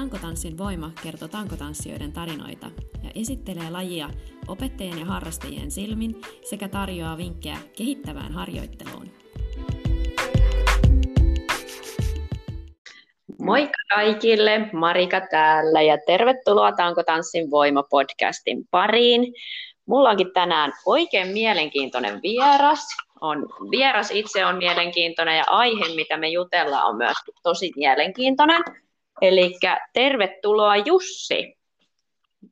Tankotanssin voima kertoo tankotanssijoiden tarinoita ja esittelee lajia opettajien ja harrastajien silmin sekä tarjoaa vinkkejä kehittävään harjoitteluun. Moikka kaikille, Marika täällä ja tervetuloa Tankotanssin voima-podcastin pariin. Mulla onkin tänään oikein mielenkiintoinen vieras. On, vieras itse on mielenkiintoinen ja aihe, mitä me jutellaan, on myös tosi mielenkiintoinen. Eli tervetuloa Jussi.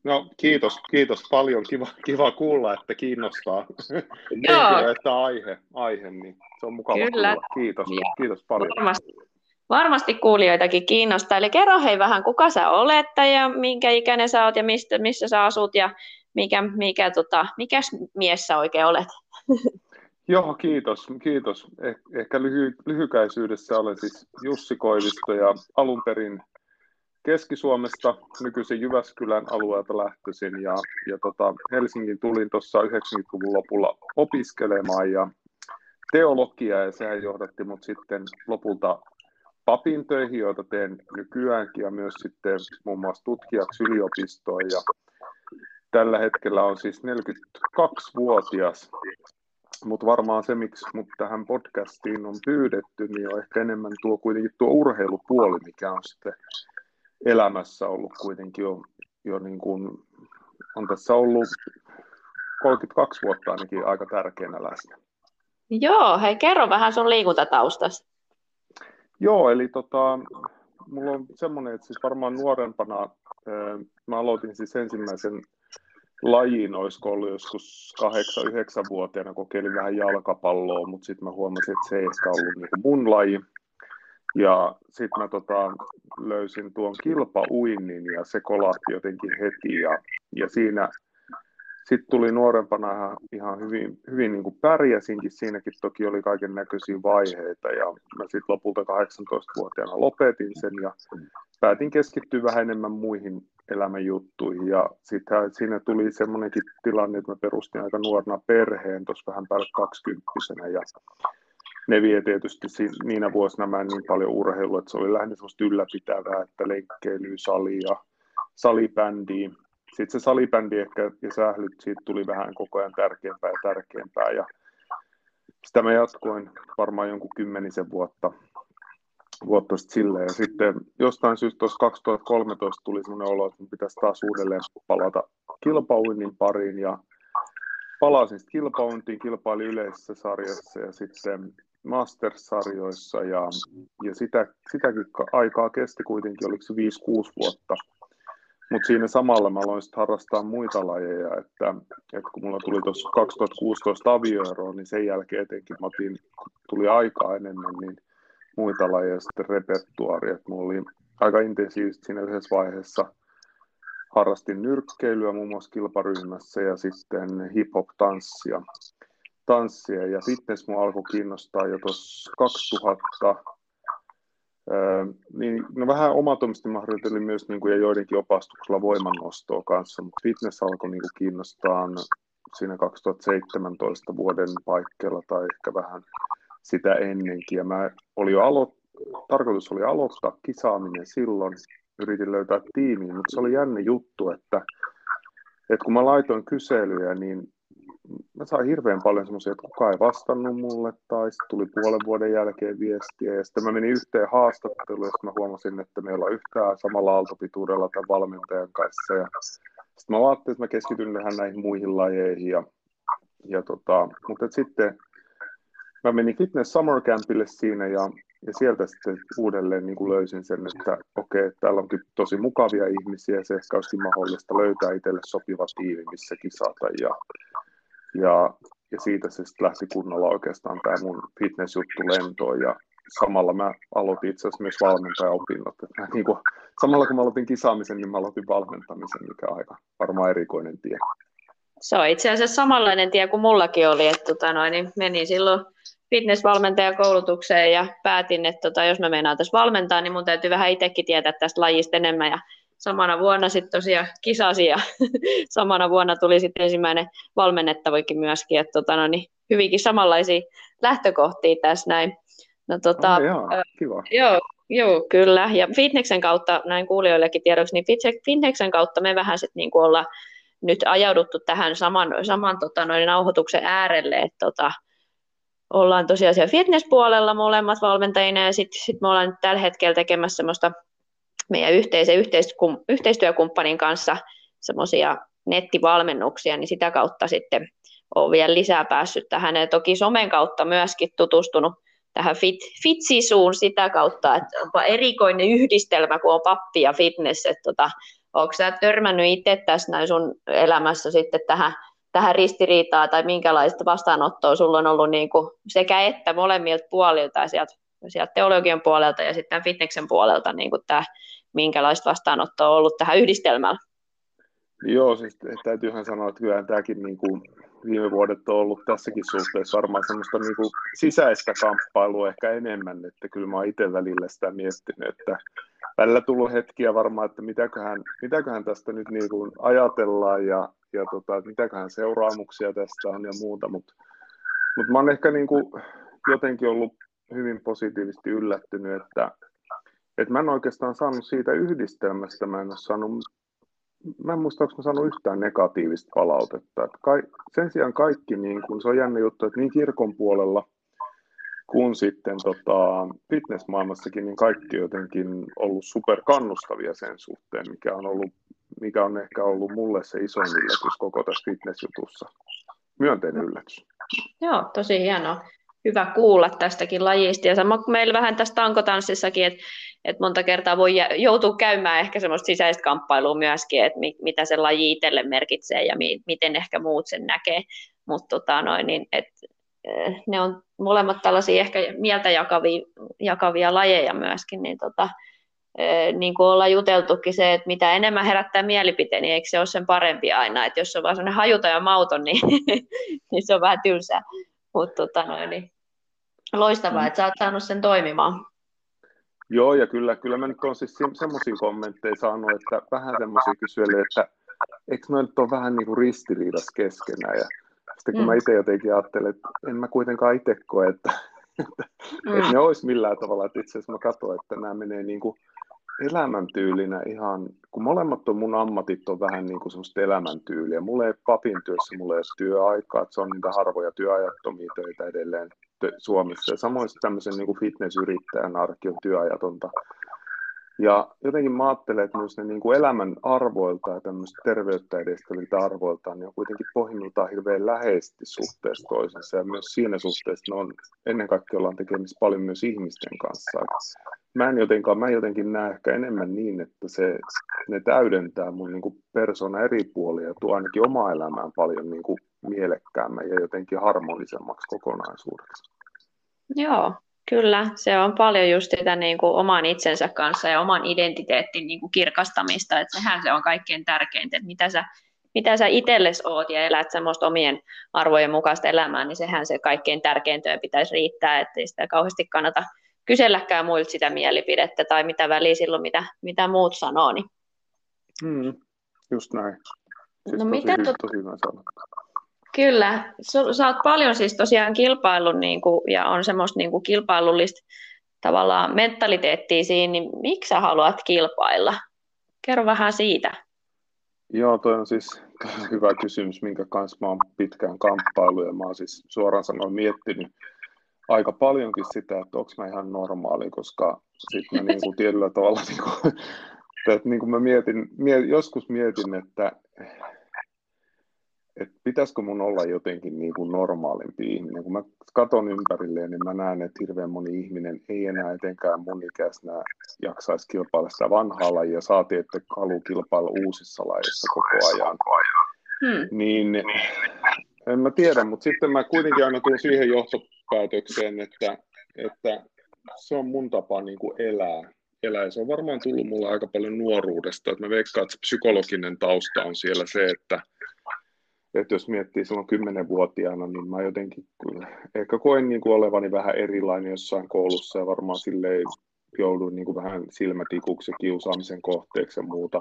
No kiitos, kiitos paljon. Kiva, kiva kuulla, että kiinnostaa Joo. että aihe, aihe, niin se on mukava Kyllä. kuulla. Kiitos, ja. kiitos paljon. Varmasti, varmasti kuulijoitakin kiinnostaa. Eli kerro hei vähän, kuka sä olet ja minkä ikäinen sä oot ja mistä, missä sä asut ja mikä, mikä, tota, mikäs mies sä oikein olet? Joo, kiitos. kiitos. Eh, ehkä lyhy, lyhykäisyydessä olen siis Jussi Koivisto ja alun perin Keski-Suomesta, nykyisen Jyväskylän alueelta lähtöisin ja, ja tota, Helsingin tulin tuossa 90-luvun lopulla opiskelemaan ja teologiaa ja sehän johdatti mut sitten lopulta papin töihin, joita teen nykyäänkin ja myös sitten muun muassa tutkijaksi yliopistoon ja tällä hetkellä on siis 42-vuotias, mutta varmaan se, miksi mut tähän podcastiin on pyydetty, niin on ehkä enemmän tuo kuitenkin tuo urheilupuoli, mikä on sitten elämässä ollut kuitenkin jo, jo niin kuin, on tässä ollut 32 vuotta ainakin aika tärkeänä läsnä. Joo, hei kerro vähän sun liikuntataustasta. Joo, eli tota, mulla on semmoinen, että siis varmaan nuorempana mä aloitin siis ensimmäisen lajin, olisiko ollut joskus 8-9-vuotiaana, kokeilin vähän jalkapalloa, mutta sitten mä huomasin, että se ei ehkä ollut niin mun laji. Ja sitten mä tota, löysin tuon kilpauinnin ja se kolahti jotenkin heti ja, ja siinä sitten tuli nuorempana ihan, ihan hyvin, hyvin niin kuin pärjäsinkin, siinäkin toki oli kaiken näköisiä vaiheita ja mä sitten lopulta 18-vuotiaana lopetin sen ja päätin keskittyä vähän enemmän muihin elämän juttuihin ja sitten siinä tuli semmoinenkin tilanne, että mä perustin aika nuorena perheen tuossa vähän päälle 20 ja ne vie tietysti niinä vuosina mä en niin paljon urheilua, että se oli lähinnä semmoista ylläpitävää, että lenkkeilyä, salia, salibändiä. Sitten se salibändi ehkä ja sählyt, siitä tuli vähän koko ajan tärkeämpää ja tärkeämpää. Ja sitä mä jatkoin varmaan jonkun kymmenisen vuotta, vuotta sitten silleen. Ja sitten jostain syystä tuossa 2013 tuli sellainen olo, että pitäisi taas uudelleen palata kilpauinnin pariin ja palasin sitten kilpauintiin, kilpaili yleisessä sarjassa ja sitten Masters-sarjoissa ja, ja sitä, sitäkin aikaa kesti kuitenkin, oliko se 5-6 vuotta. Mutta siinä samalla mä aloin harrastaa muita lajeja, että, että kun mulla tuli tuossa 2016 avioero, niin sen jälkeen etenkin mä otin, tuli aikaa enemmän, niin muita lajeja sitten repertuaari, että mulla oli aika intensiivisesti siinä yhdessä vaiheessa harrastin nyrkkeilyä muun muassa kilparyhmässä ja sitten hip-hop-tanssia tanssia. Ja fitness mua alkoi kiinnostaa jo tuossa 2000, Öö, niin, no vähän omatoimisesti mä harjoittelin myös niin kuin, ja joidenkin opastuksella voimannostoa kanssa, mutta fitness alkoi niin kuin, kiinnostaa siinä 2017 vuoden paikkeilla tai ehkä vähän sitä ennenkin. Ja mä oli jo alo- tarkoitus oli aloittaa kisaaminen silloin, yritin löytää tiimiä, mutta se oli jänne juttu, että, että kun mä laitoin kyselyjä, niin mä sain hirveän paljon semmoisia, että kukaan ei vastannut mulle, tai sitten tuli puolen vuoden jälkeen viestiä, ja sitten mä menin yhteen haastatteluun, ja mä huomasin, että me ollaan yhtään samalla aaltopituudella tämän valmentajan kanssa, ja sitten mä ajattelin, että mä keskityn tähän näihin muihin lajeihin, ja, ja tota, mutta sitten mä menin Fitness Summer Campille siinä, ja, ja sieltä sitten uudelleen niin kuin löysin sen, että okei, okay, täällä onkin tosi mukavia ihmisiä, se ehkä olisikin mahdollista löytää itselle sopiva tiimi, missä kisata, ja ja, ja siitä se sitten lähti kunnolla oikeastaan tämä mun fitnessjuttu lentoon ja samalla mä aloitin itse asiassa myös valmentajaopinnot. Että niin kuin, samalla kun mä aloitin kisaamisen, niin mä aloitin valmentamisen, mikä on aika varmaan erikoinen tie. Se on itse asiassa samanlainen tie kuin mullakin oli, että tota noin, niin menin silloin fitnessvalmentajakoulutukseen ja päätin, että tota, jos mä meinaan tässä valmentaa, niin mun täytyy vähän itsekin tietää tästä lajista enemmän ja samana vuonna sitten tosiaan kisasi ja samana vuonna tuli sitten ensimmäinen valmennettavakin myöskin, että tota, no niin, hyvinkin samanlaisia lähtökohtia tässä näin. No, tota, oh, joo, kiva. Joo, Joo, kyllä. Ja fitneksen kautta, näin kuulijoillekin tiedoksi, niin fitneksen kautta me vähän sitten niin ollaan nyt ajauduttu tähän saman, saman tota, noin nauhoituksen äärelle, että tota, ollaan tosiaan siellä fitnesspuolella molemmat valmentajina ja sitten sit me ollaan nyt tällä hetkellä tekemässä semmoista meidän yhteisen yhteistyökumppanin kanssa semmoisia nettivalmennuksia, niin sitä kautta sitten olen vielä lisää päässyt tähän. Ja toki somen kautta myöskin tutustunut tähän fit, fit-sisuun sitä kautta, että onpa erikoinen yhdistelmä, kun on pappi ja fitness, että tota, onko sä törmännyt itse tässä näin sun elämässä sitten tähän, tähän ristiriitaan tai minkälaista vastaanottoa sulla on ollut niin kuin sekä että molemmilta puolilta, sieltä, sieltä teologian puolelta ja sitten fitneksen puolelta, niin kuin tämä, minkälaista vastaanottoa on ollut tähän yhdistelmällä? Joo, siis täytyyhän sanoa, että kyllä tämäkin niin kuin viime vuodet on ollut tässäkin suhteessa varmaan semmoista niin kuin sisäistä kamppailua ehkä enemmän, että kyllä mä oon itse välillä sitä miettinyt, että välillä tullut hetkiä varmaan, että mitäköhän, mitäköhän tästä nyt niin kuin ajatellaan ja, ja tota, mitäköhän seuraamuksia tästä on ja muuta, mutta mut mä oon ehkä niin kuin jotenkin ollut hyvin positiivisesti yllättynyt, että, että mä en oikeastaan saanut siitä yhdistelmästä, mä en ole saanut mä en muista, onko mä yhtään negatiivista palautetta. Että kai, sen sijaan kaikki, niin kun, se on jännä juttu, että niin kirkon puolella kuin sitten tota, fitnessmaailmassakin, niin kaikki jotenkin ollut super kannustavia sen suhteen, mikä on, ollut, mikä on ehkä ollut mulle se isoin yllätys koko tässä fitnessjutussa. Myönteinen yllätys. Joo, tosi hienoa. Hyvä kuulla tästäkin lajista. Ja sama kuin meillä vähän tässä tankotanssissakin, että että monta kertaa voi joutua käymään ehkä semmoista sisäistä kamppailua myöskin, että mi, mitä se laji itselle merkitsee ja mi, miten ehkä muut sen näkee. Mutta tota niin, eh, ne on molemmat tällaisia ehkä mieltä jakavia, jakavia lajeja myöskin, niin tota, eh, niin kuin ollaan juteltukin se, että mitä enemmän herättää mielipiteen, niin eikö se ole sen parempi aina, että jos on vaan sellainen hajuta ja mauton, niin, niin se on vähän tylsää, mutta tota niin, loistavaa, mm. että sä oot saanut sen toimimaan. Joo, ja kyllä, kyllä mä nyt olen siis semmoisia kommentteja saanut, että vähän semmoisia kyselyjä, että eikö noin nyt ole vähän niin kuin ristiriidassa keskenään. Ja sitten kun mm. mä itse jotenkin ajattelen, että en mä kuitenkaan itse koe, että, että, mm. että ne olisi millään tavalla, että itse asiassa mä katsoin, että nämä menee niin kuin elämäntyylinä ihan, kun molemmat on mun ammatit on vähän niin kuin semmoista elämäntyyliä. Mulla ei papin työssä, mulla ei ole työaikaa, että se on niitä harvoja työajattomia töitä edelleen Suomessa. Ja samoin tämmöisen niin kuin fitnessyrittäjän arki on työajatonta. Ja jotenkin mä ajattelen, että myös ne niin kuin elämän arvoilta ja tämmöistä terveyttä edistäviltä arvoilta niin on kuitenkin pohjimmiltaan hirveän läheisesti suhteessa toisensa. Ja myös siinä suhteessa ne on ennen kaikkea ollaan tekemisissä paljon myös ihmisten kanssa. Mä en jotenkaan, mä jotenkin näe ehkä enemmän niin, että se, ne täydentää mun niin kuin persona eri puolia ja tuo ainakin oma elämään paljon niin kuin mielekkäämmän ja jotenkin harmonisemmaksi kokonaisuudeksi. Joo, kyllä. Se on paljon just sitä niin kuin oman itsensä kanssa ja oman identiteetin niin kuin kirkastamista, että sehän se on kaikkein tärkeintä, että mitä sä, mitä sä itsellesi oot ja elät semmoista omien arvojen mukaista elämää, niin sehän se kaikkein tärkeintä pitäisi riittää, että ei sitä kauheasti kannata kyselläkään muilta sitä mielipidettä tai mitä väliä silloin, mitä, mitä muut sanoo. Niin. Mm, just näin. Siis no tosi, mitä tosi, tosi hyvä Kyllä, sä oot paljon siis tosiaan kilpailun niin kuin, ja on semmoista niin kuin kilpailullista tavallaan mentaliteettia siinä, niin miksi sä haluat kilpailla? Kerro vähän siitä. Joo, toi on siis hyvä kysymys, minkä kanssa mä oon pitkään kamppailu ja mä oon siis suoraan sanoen miettinyt aika paljonkin sitä, että onko mä ihan normaali, koska sitten mä niin kuin tietyllä tavalla niin kuin, että niin kuin mä mietin, mietin, joskus mietin, että että pitäisikö mun olla jotenkin niin kuin normaalimpi ihminen. Kun mä katson ympärilleen, niin mä näen, että hirveän moni ihminen ei enää etenkään mun ikäisenä jaksaisi kilpailla sitä vanhaa lajia, saati, että haluaa kilpailla uusissa lajeissa koko ajan. Hmm. Niin en mä tiedä, mutta sitten mä kuitenkin aina tulen siihen johtopäätökseen, että, että se on mun tapa niin kuin elää. elää. Ja se on varmaan tullut mulle aika paljon nuoruudesta. Että mä veikkaan, että se psykologinen tausta on siellä se, että että jos miettii silloin kymmenenvuotiaana, niin mä jotenkin ehkä koen niin kuin olevani vähän erilainen jossain koulussa ja varmaan silleen joudun niin kuin vähän silmätikuksi ja kiusaamisen kohteeksi ja muuta.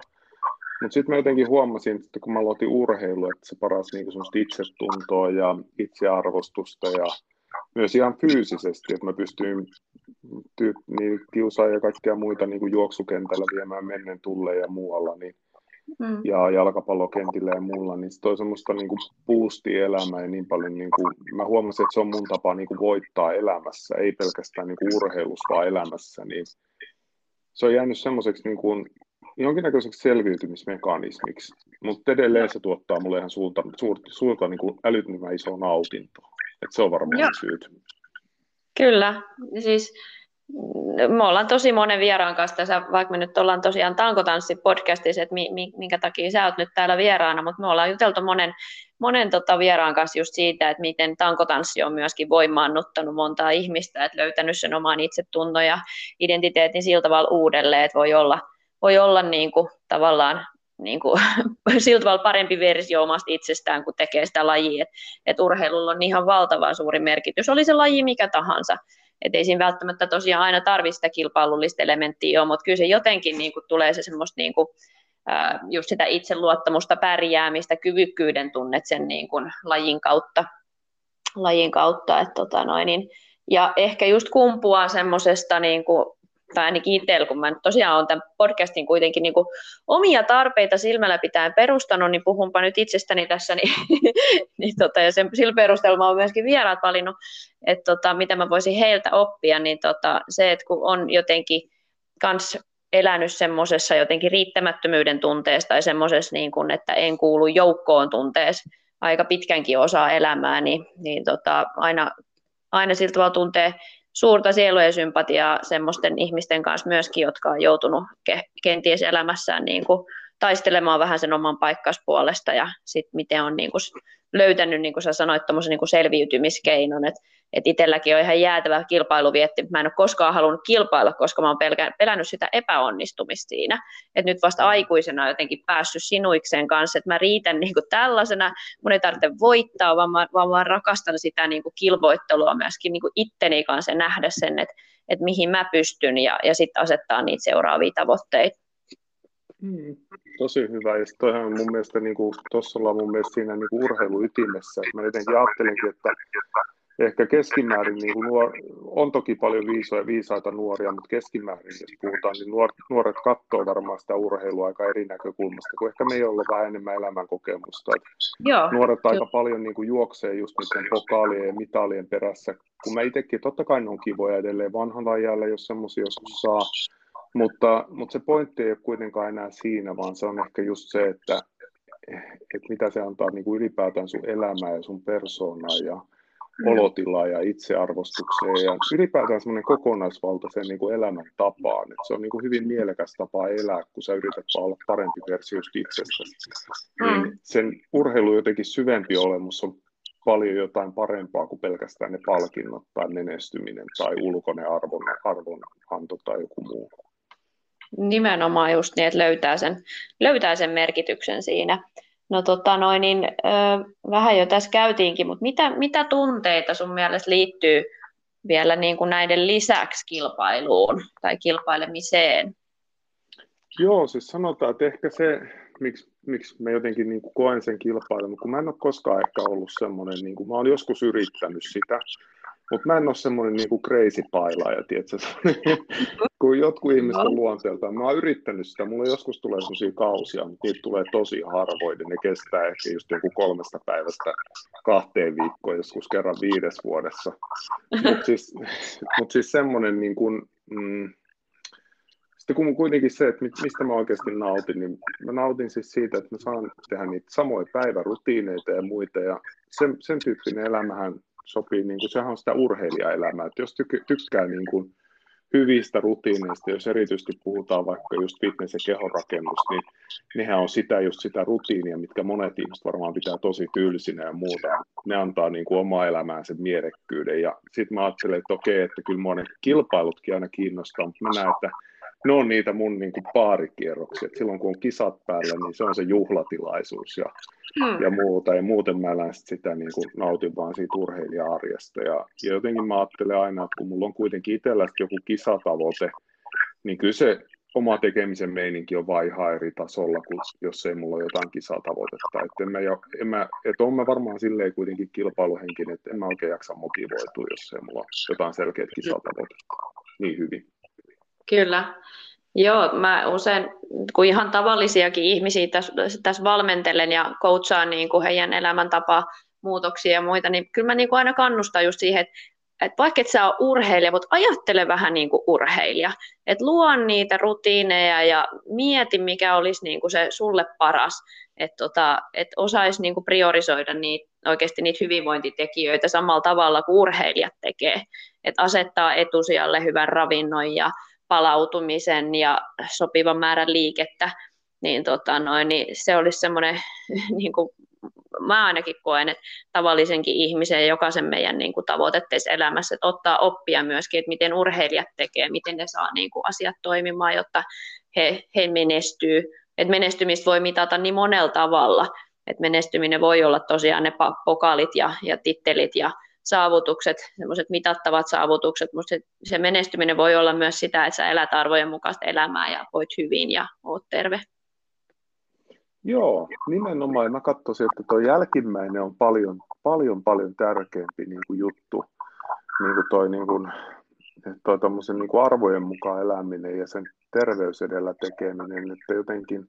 Mutta sitten mä jotenkin huomasin, että kun mä aloitin urheilu, että se paras niin itsetuntoa ja itsearvostusta ja myös ihan fyysisesti, että mä pystyin tyyp, niin kiusaa ja kaikkia muita niin kuin juoksukentällä viemään mennen tulle ja muualla, niin, mm. ja jalkapallokentillä ja muulla, niin se toi semmoista niin kuin boostia elämää ja niin paljon, niin kuin, mä huomasin, että se on mun tapa niin kuin voittaa elämässä, ei pelkästään niin kuin urheilussa, vaan elämässä, niin se on jäänyt semmoiseksi niin kuin, jonkinnäköiseksi selviytymismekanismiksi, mutta edelleen se tuottaa mulle ihan suurta, suurta, suurta niin kuin älyttömän isoa nautintoa. Et se on varmaan syyt. Kyllä, siis me ollaan tosi monen vieraan kanssa tässä, vaikka me nyt ollaan tosiaan Tankotanssi podcastissa, että minkä takia sä oot nyt täällä vieraana, mutta me ollaan juteltu monen, monen tota vieraan kanssa just siitä, että miten tankotanssi on myöskin voimaannuttanut montaa ihmistä, että löytänyt sen oman itsetunnon ja identiteetin sillä tavalla uudelleen, että voi olla, voi olla niin kuin, tavallaan niin kuin, sillä tavalla parempi versio omasta itsestään, kun tekee sitä lajia. Et, et urheilulla on ihan valtavan suuri merkitys, oli se laji mikä tahansa. Et ei siinä välttämättä tosiaan aina tarvitse sitä kilpailullista elementtiä ole, mutta kyllä se jotenkin niin kuin, tulee se semmoista niin kuin, just sitä itseluottamusta, pärjäämistä, kyvykkyyden tunnet sen niin kuin, lajin kautta. Lajin kautta että, tota noin, niin, ja ehkä just kumpuaa semmoisesta niin kuin, tai ainakin itsellä, kun mä nyt tosiaan olen tämän podcastin kuitenkin niin kuin omia tarpeita silmällä pitäen perustanut, niin puhunpa nyt itsestäni tässä, niin, niin tota, ja sen, sillä perusteella olen myöskin vieraat valinnut, että tota, mitä mä voisin heiltä oppia, niin tota, se, että kun on jotenkin kans elänyt semmoisessa jotenkin riittämättömyyden tunteesta tai semmoisessa, niin kuin, että en kuulu joukkoon tunteessa aika pitkänkin osaa elämää, niin, niin tota, aina, aina siltä tavalla tuntee suurta sielujen sympatiaa semmoisten ihmisten kanssa myöskin, jotka on joutunut ke- kenties elämässään niin kuin taistelemaan vähän sen oman paikkas puolesta ja sitten miten on niin kuin löytänyt, niin kuin sä sanoit, niin kuin selviytymiskeinon, että et itselläkin on ihan jäätävä kilpailuvietti. Mä en ole koskaan halunnut kilpailla, koska mä oon pelkä, pelännyt sitä epäonnistumista siinä. Että nyt vasta aikuisena jotenkin päässyt sinuikseen kanssa, että mä riitän niin kuin tällaisena, mun ei tarvitse voittaa, vaan mä, vaan mä rakastan sitä niin kuin kilvoittelua myöskin niin kuin itteni kanssa ja nähdä sen, että, että mihin mä pystyn ja, ja sitten asettaa niitä seuraavia tavoitteita. Hmm, tosi hyvä. Ja toihan on mun mielestä, niin tuossa ollaan mun mielestä siinä niin kuin urheiluytimessä. Mä jotenkin ajattelinkin, että ehkä keskimäärin niin kuin nuor, on toki paljon viisoja, viisaita nuoria, mutta keskimäärin, jos puhutaan, niin nuor, nuoret katsoo varmaan sitä urheilua aika eri näkökulmasta, kun ehkä me ei olla vähän enemmän elämänkokemusta. Joo. Nuoret aika jo. paljon niin kuin juoksee just niiden pokaalien ja mitalien perässä, kun mä itsekin, totta kai ne on kivoja edelleen vanhalla ajalla, jos semmoisia joskus saa, mutta, mutta se pointti ei ole kuitenkaan enää siinä, vaan se on ehkä just se, että, että mitä se antaa niin kuin ylipäätään sun elämää ja sun persoonaa ja olotilaa ja itsearvostukseen ja ylipäätään semmoinen kokonaisvaltaisen niin kuin elämäntapaan. Että se on niin kuin hyvin mielekäs tapa elää, kun sä yrität olla parempi versio itsestäsi. Niin mm. sen urheilu jotenkin syvempi olemus on paljon jotain parempaa kuin pelkästään ne palkinnot tai menestyminen tai ulkoinen arvon, arvonanto tai joku muu. Nimenomaan just niin, että löytää sen, löytää sen merkityksen siinä. No tota noin, niin ö, vähän jo tässä käytiinkin, mutta mitä, mitä tunteita sun mielestä liittyy vielä niin kuin näiden lisäksi kilpailuun tai kilpailemiseen? Joo, siis sanotaan, että ehkä se, miksi, miksi mä jotenkin niin kuin koen sen kilpailun, kun mä en ole koskaan ehkä ollut semmoinen, niin kuin, mä oon joskus yrittänyt sitä, mutta mä en ole semmoinen niinku crazy pailaaja, tiedätkö? kun jotkut ihmiset on luonteeltaan. Mä oon yrittänyt sitä, mulla joskus tulee sellaisia kausia, mutta niitä tulee tosi harvoin. Ne kestää ehkä just joku kolmesta päivästä kahteen viikkoon, joskus kerran viides vuodessa. Mutta siis, mut siis semmoinen niin kuin, mm, sitten kun kuitenkin se, että mistä mä oikeasti nautin, niin mä nautin siis siitä, että mä saan tehdä niitä samoja päivärutiineita ja muita, ja sen, sen tyyppinen elämähän sopii, niin kuin, sehän on sitä urheilijaelämää, että jos tyk- tykkää niin kuin, hyvistä rutiineista, jos erityisesti puhutaan vaikka just fitness- ja kehonrakennus, niin nehän on sitä just sitä rutiinia, mitkä monet ihmiset varmaan pitää tosi tylsinä ja muuta. Ne antaa niin kuin omaa elämäänsä mielekkyyden. Ja sitten mä ajattelen, että okei, että kyllä ne kilpailutkin aina kiinnostaa, mutta mä näen, että ne on niitä mun niin kuin paarikierroksia. silloin kun on kisat päällä, niin se on se juhlatilaisuus ja, hmm. ja muuta. Ja muuten mä elän sitä niin kuin nautin vaan siitä urheilija-arjesta. Ja, ja jotenkin mä ajattelen aina, että kun mulla on kuitenkin itsellä joku kisatavoite, niin kyllä se oma tekemisen meininki on vaan ihan eri tasolla, kuin jos ei mulla ole jotain kisatavoitetta. Että en mä, en mä, että on mä varmaan silleen kuitenkin kilpailuhenkinen, että en mä oikein jaksa motivoitua, jos ei mulla ole jotain selkeät kisatavoitetta. niin hyvin. Kyllä. Joo, mä usein, kun ihan tavallisiakin ihmisiä tässä, tässä valmentelen ja coachaan niin kuin heidän elämäntapa muutoksia ja muita, niin kyllä mä niin kuin aina kannustan just siihen, että että vaikka et sä ole urheilija, mutta ajattele vähän niin kuin urheilija. Että luo niitä rutiineja ja mieti, mikä olisi niin kuin se sulle paras. Että tota, et osaisi niin kuin priorisoida niitä, oikeasti niitä hyvinvointitekijöitä samalla tavalla kuin urheilijat tekee. Että asettaa etusijalle hyvän ravinnon ja palautumisen ja sopivan määrän liikettä. Niin, tota noin, niin se olisi semmoinen niin kuin mä ainakin koen, että tavallisenkin ihmisen ja jokaisen meidän niin kuin tavoitetteissa elämässä, että ottaa oppia myöskin, että miten urheilijat tekee, miten ne saa niin kuin asiat toimimaan, jotta he, he menestyy. Että menestymistä voi mitata niin monella tavalla, että menestyminen voi olla tosiaan ne pokaalit ja, ja tittelit ja saavutukset, semmoiset mitattavat saavutukset, mutta se, se menestyminen voi olla myös sitä, että sä elät arvojen mukaista elämää ja voit hyvin ja oot terve. Joo, nimenomaan. Mä katsoisin, että tuo jälkimmäinen on paljon, paljon, paljon tärkeämpi niin kuin juttu. Niin kuin toi, niin kuin, toi niin kuin arvojen mukaan eläminen ja sen terveys edellä tekeminen, että jotenkin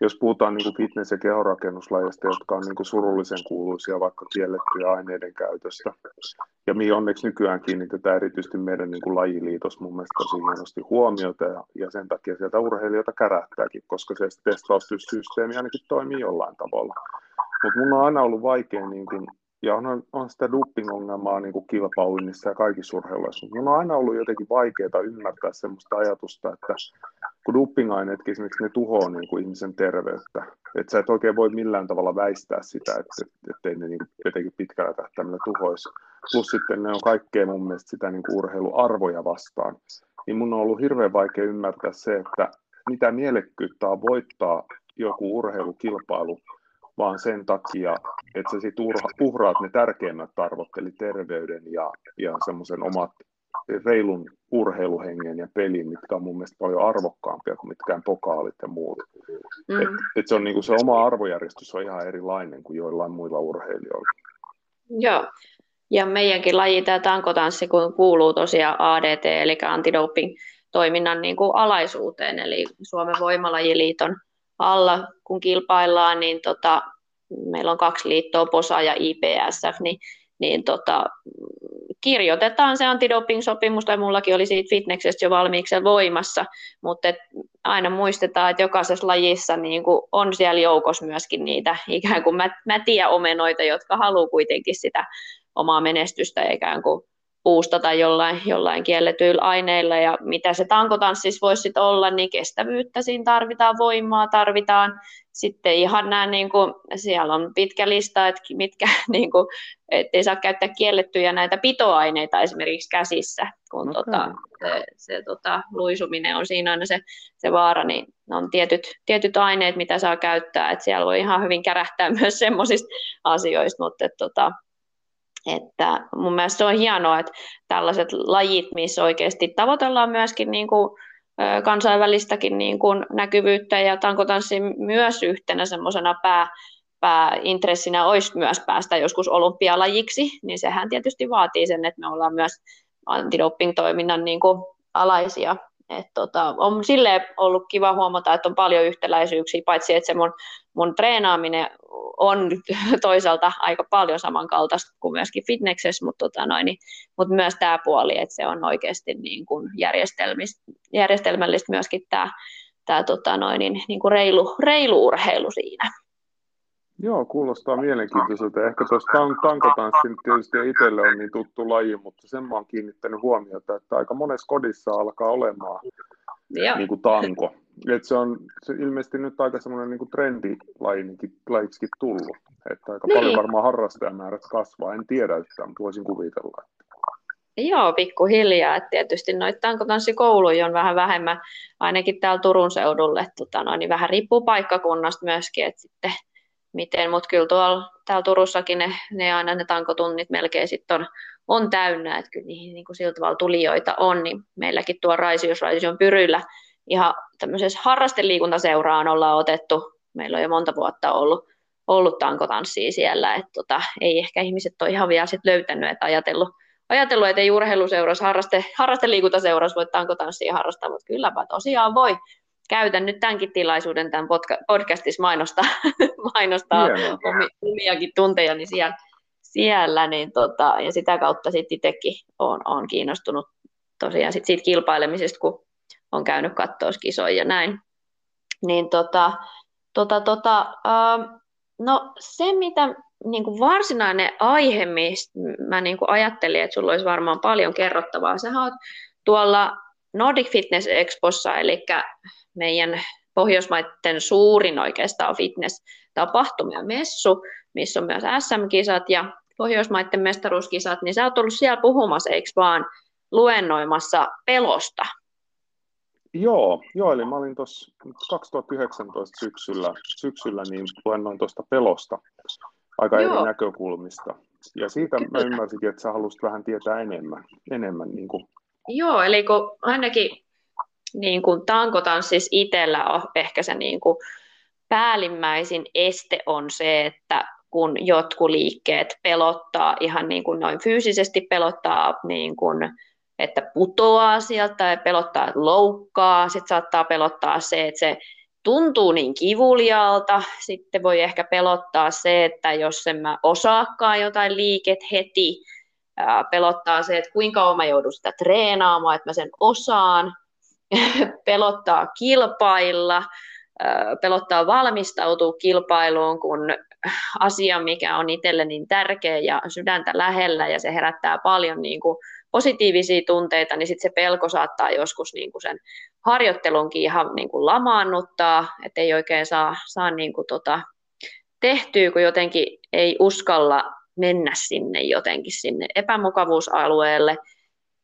jos puhutaan niin kuin fitness- ja kehorakennuslajeista, jotka on niin kuin surullisen kuuluisia vaikka kiellettyjä aineiden käytöstä, ja mihin onneksi nykyään kiinnitetään erityisesti meidän niin kuin lajiliitos mun mielestä tosi hienosti huomiota, ja, ja sen takia sieltä urheilijoita kärähtääkin, koska se testaussysteemi ainakin toimii jollain tavalla. Mutta mun on aina ollut vaikea niin kuin ja on, on sitä doping-ongelmaa niin kuin kilpailuinnissa ja kaikissa urheiluissa, mutta on aina ollut jotenkin vaikeaa ymmärtää sellaista ajatusta, että kun doping-aineetkin esimerkiksi ne tuhoaa niin kuin ihmisen terveyttä, että sä et oikein voi millään tavalla väistää sitä, että, että ei ne niin jotenkin pitkällä tähtäimellä tuhoisi. Plus sitten ne on kaikkea mun mielestä sitä niin kuin urheiluarvoja vastaan. Niin mun on ollut hirveän vaikea ymmärtää se, että mitä mielekkyyttä on voittaa joku urheilukilpailu, vaan sen takia, että sä sit uhraat ne tärkeimmät arvot, eli terveyden ja, ja semmoisen omat reilun urheiluhengen ja pelin, mitkä on mun mielestä paljon arvokkaampia kuin mitkään pokaalit ja muut. Mm. Et, et se, on niinku, se oma arvojärjestys on ihan erilainen kuin joillain muilla urheilijoilla. Joo, ja meidänkin laji, tämä tankotanssi, kun kuuluu tosiaan ADT, eli antidoping toiminnan niin kuin alaisuuteen, eli Suomen voimalajiliiton alla, kun kilpaillaan, niin tota, meillä on kaksi liittoa, POSA ja IPSF, niin, niin tota, kirjoitetaan se antidoping-sopimus, tai mullakin oli siitä fitneksestä jo valmiiksi voimassa, mutta et aina muistetaan, että jokaisessa lajissa niin on siellä joukossa myöskin niitä ikään kuin mä, mätiä omenoita, jotka haluaa kuitenkin sitä omaa menestystä ikään kuin puustata jollain, jollain kielletyillä aineilla ja mitä se tankotanssissa voisi sitten olla, niin kestävyyttä siinä tarvitaan, voimaa tarvitaan. Sitten ihan nämä, niin kuin, siellä on pitkä lista, että mitkä, niin kuin, ettei saa käyttää kiellettyjä näitä pitoaineita esimerkiksi käsissä, kun okay. tota, se, se tota, luisuminen on siinä aina se, se vaara, niin on tietyt, tietyt aineet, mitä saa käyttää, että siellä voi ihan hyvin kärähtää myös semmoisista asioista, mutta et, tota, että mun mielestä se on hienoa, että tällaiset lajit, missä oikeasti tavoitellaan myöskin niin kuin kansainvälistäkin niin kuin näkyvyyttä ja tankotanssi myös yhtenä semmoisena pää, pääintressinä olisi myös päästä joskus olympialajiksi, niin sehän tietysti vaatii sen, että me ollaan myös antidoping-toiminnan niin kuin alaisia. Et tota, on sille ollut kiva huomata, että on paljon yhtäläisyyksiä, paitsi että se mun, mun treenaaminen on toisaalta aika paljon samankaltaista kuin myöskin fitneksessä, mutta, tota noin, niin, mutta myös tämä puoli, että se on oikeasti niin kuin järjestelmällistä myöskin tämä, tämä tota noin, niin, niin kuin reilu, reilu urheilu siinä. Joo, kuulostaa mielenkiintoiselta. Ehkä tuossa tankotanssin tietysti itselle on niin tuttu laji, mutta sen mä oon kiinnittänyt huomiota, että aika monessa kodissa alkaa olemaan niin kuin tanko. Et se on se ilmeisesti nyt aika semmoinen niin trendilajinkin tullut. Että aika niin. paljon varmaan harrastajamäärät kasvaa. En tiedä yhtään, mutta voisin kuvitella. Joo, pikkuhiljaa. Et tietysti noita tankotanssikouluja on vähän vähemmän, ainakin täällä Turun seudulle. Tota, no, niin vähän riippuu paikkakunnasta myöskin, että sitten miten, mutta kyllä tuolla täällä Turussakin ne, ne aina ne tankotunnit melkein sitten on, on täynnä, että kyllä niihin niin kuin sillä tavalla tulijoita on, niin meilläkin tuo Raisius, Raision Pyryllä ihan tämmöisessä harrasteliikuntaseuraan ollaan otettu, meillä on jo monta vuotta ollut, ollut tankotanssia siellä, että tota, ei ehkä ihmiset ole ihan vielä sit löytänyt, että ajatellut, ajatellut, että ei urheiluseurassa, harraste, harrasteliikuntaseurassa voi tankotanssia harrastaa, mutta kylläpä tosiaan voi. Käytän nyt tämänkin tilaisuuden tämän podcastissa mainostaa, mainostaa omiakin tuntejani siellä, siellä niin tota, ja sitä kautta sitten itsekin olen, olen kiinnostunut tosiaan sit siitä kilpailemisesta, kun on käynyt katsoa kisoja ja näin. Niin tota, tota, tota, uh, no se, mitä niin kuin varsinainen aihe, mistä mä niin kuin ajattelin, että sulla olisi varmaan paljon kerrottavaa. Sä oot tuolla Nordic Fitness Expossa, eli meidän Pohjoismaiden suurin oikeastaan fitness-tapahtuma ja messu, missä on myös SM-kisat ja Pohjoismaiden mestaruuskisat, niin sä oot ollut siellä puhumassa, eikö vaan, luennoimassa pelosta. Joo, joo, eli mä olin tuossa 2019 syksyllä, syksyllä niin luennoin tuosta pelosta aika joo. eri näkökulmista. Ja siitä Kyllä. mä ymmärsinkin, että sä haluaisit vähän tietää enemmän. enemmän niin kuin. Joo, eli kun ainakin niin kuin tankotanssissa itsellä on ehkä se niin kuin päällimmäisin este on se, että kun jotkut liikkeet pelottaa ihan niin kuin noin fyysisesti pelottaa, niin kuin, että putoaa sieltä tai pelottaa, että loukkaa. Sitten saattaa pelottaa se, että se tuntuu niin kivulialta. Sitten voi ehkä pelottaa se, että jos en mä osaakaan jotain liiket heti, pelottaa se, että kuinka kauan mä joudun sitä treenaamaan, että mä sen osaan. pelottaa kilpailla, pelottaa valmistautua kilpailuun, kun asia, mikä on itselle niin tärkeä ja sydäntä lähellä ja se herättää paljon niin kuin positiivisia tunteita, niin sitten se pelko saattaa joskus niin kuin sen harjoittelunkin ihan niin kuin lamaannuttaa, että ei oikein saa, saa niin kuin tota tehtyä, kun jotenkin ei uskalla mennä sinne jotenkin sinne epämukavuusalueelle.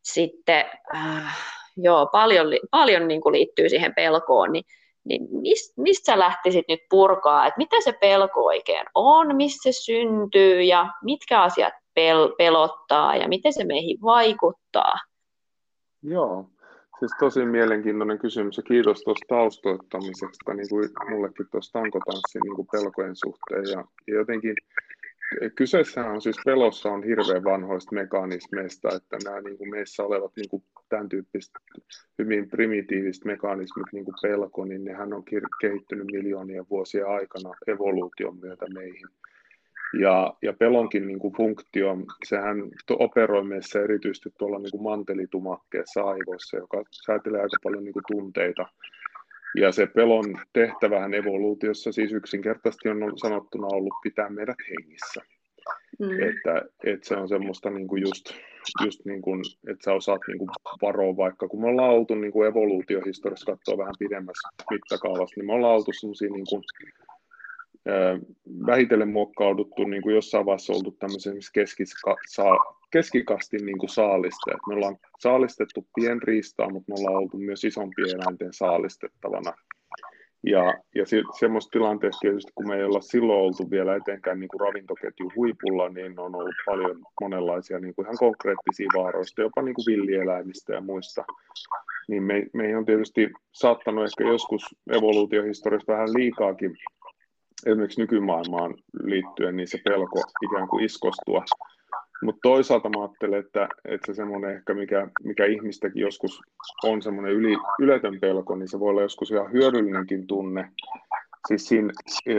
Sitten äh, joo, paljon, paljon niin kuin liittyy siihen pelkoon, niin, niin mistä mist sä lähtisit nyt purkaa, että mitä se pelko oikein on, missä se syntyy? Ja mitkä asiat pel- pelottaa? Ja miten se meihin vaikuttaa? Joo, siis tosi mielenkiintoinen kysymys. Ja kiitos tuosta taustoittamisesta, niin kuin mullekin tuosta tankotanssin niin pelkojen suhteen. Ja, ja jotenkin kyseessä on siis pelossa on hirveän vanhoista mekanismeista, että nämä niin kuin meissä olevat niin kuin tämän tyyppiset hyvin primitiiviset mekanismit, niin kuin pelko, niin nehän on kehittynyt miljoonien vuosien aikana evoluution myötä meihin. Ja, ja pelonkin niin kuin funktio, sehän operoi meissä erityisesti tuolla niin kuin mantelitumakkeessa aivoissa, joka säätelee aika paljon niin kuin tunteita. Ja se pelon tehtävähän evoluutiossa siis yksinkertaisesti on sanottuna ollut pitää meidät hengissä. Mm. Että, että se on semmoista niin kuin just, just niin kuin, että sä osaat niin kuin varoa vaikka, kun me ollaan oltu niin kuin evoluutiohistoriassa katsoa vähän pidemmässä mittakaavassa, niin me ollaan oltu semmoisia niin kuin vähitellen muokkauduttu niin kuin jossain vaiheessa oltu tämmöisen keskiska, keskikastin niin kuin saaliste. me ollaan saalistettu pienriistaa, mutta me ollaan oltu myös isompien eläinten saalistettavana. Ja, ja se, semmoista tilanteessa tietysti, kun me ei olla silloin oltu vielä etenkään niin kuin ravintoketjun huipulla, niin on ollut paljon monenlaisia niin kuin ihan konkreettisia vaaroista, jopa niin kuin villieläimistä ja muista. Niin me, meihin on tietysti saattanut ehkä joskus evoluutiohistoriassa vähän liikaakin esimerkiksi nykymaailmaan liittyen, niin se pelko ikään kuin iskostua. Mutta toisaalta mä ajattelen, että, että se semmoinen ehkä, mikä, mikä ihmistäkin joskus on semmoinen yli, yletön pelko, niin se voi olla joskus ihan hyödyllinenkin tunne. Siis siinä, e,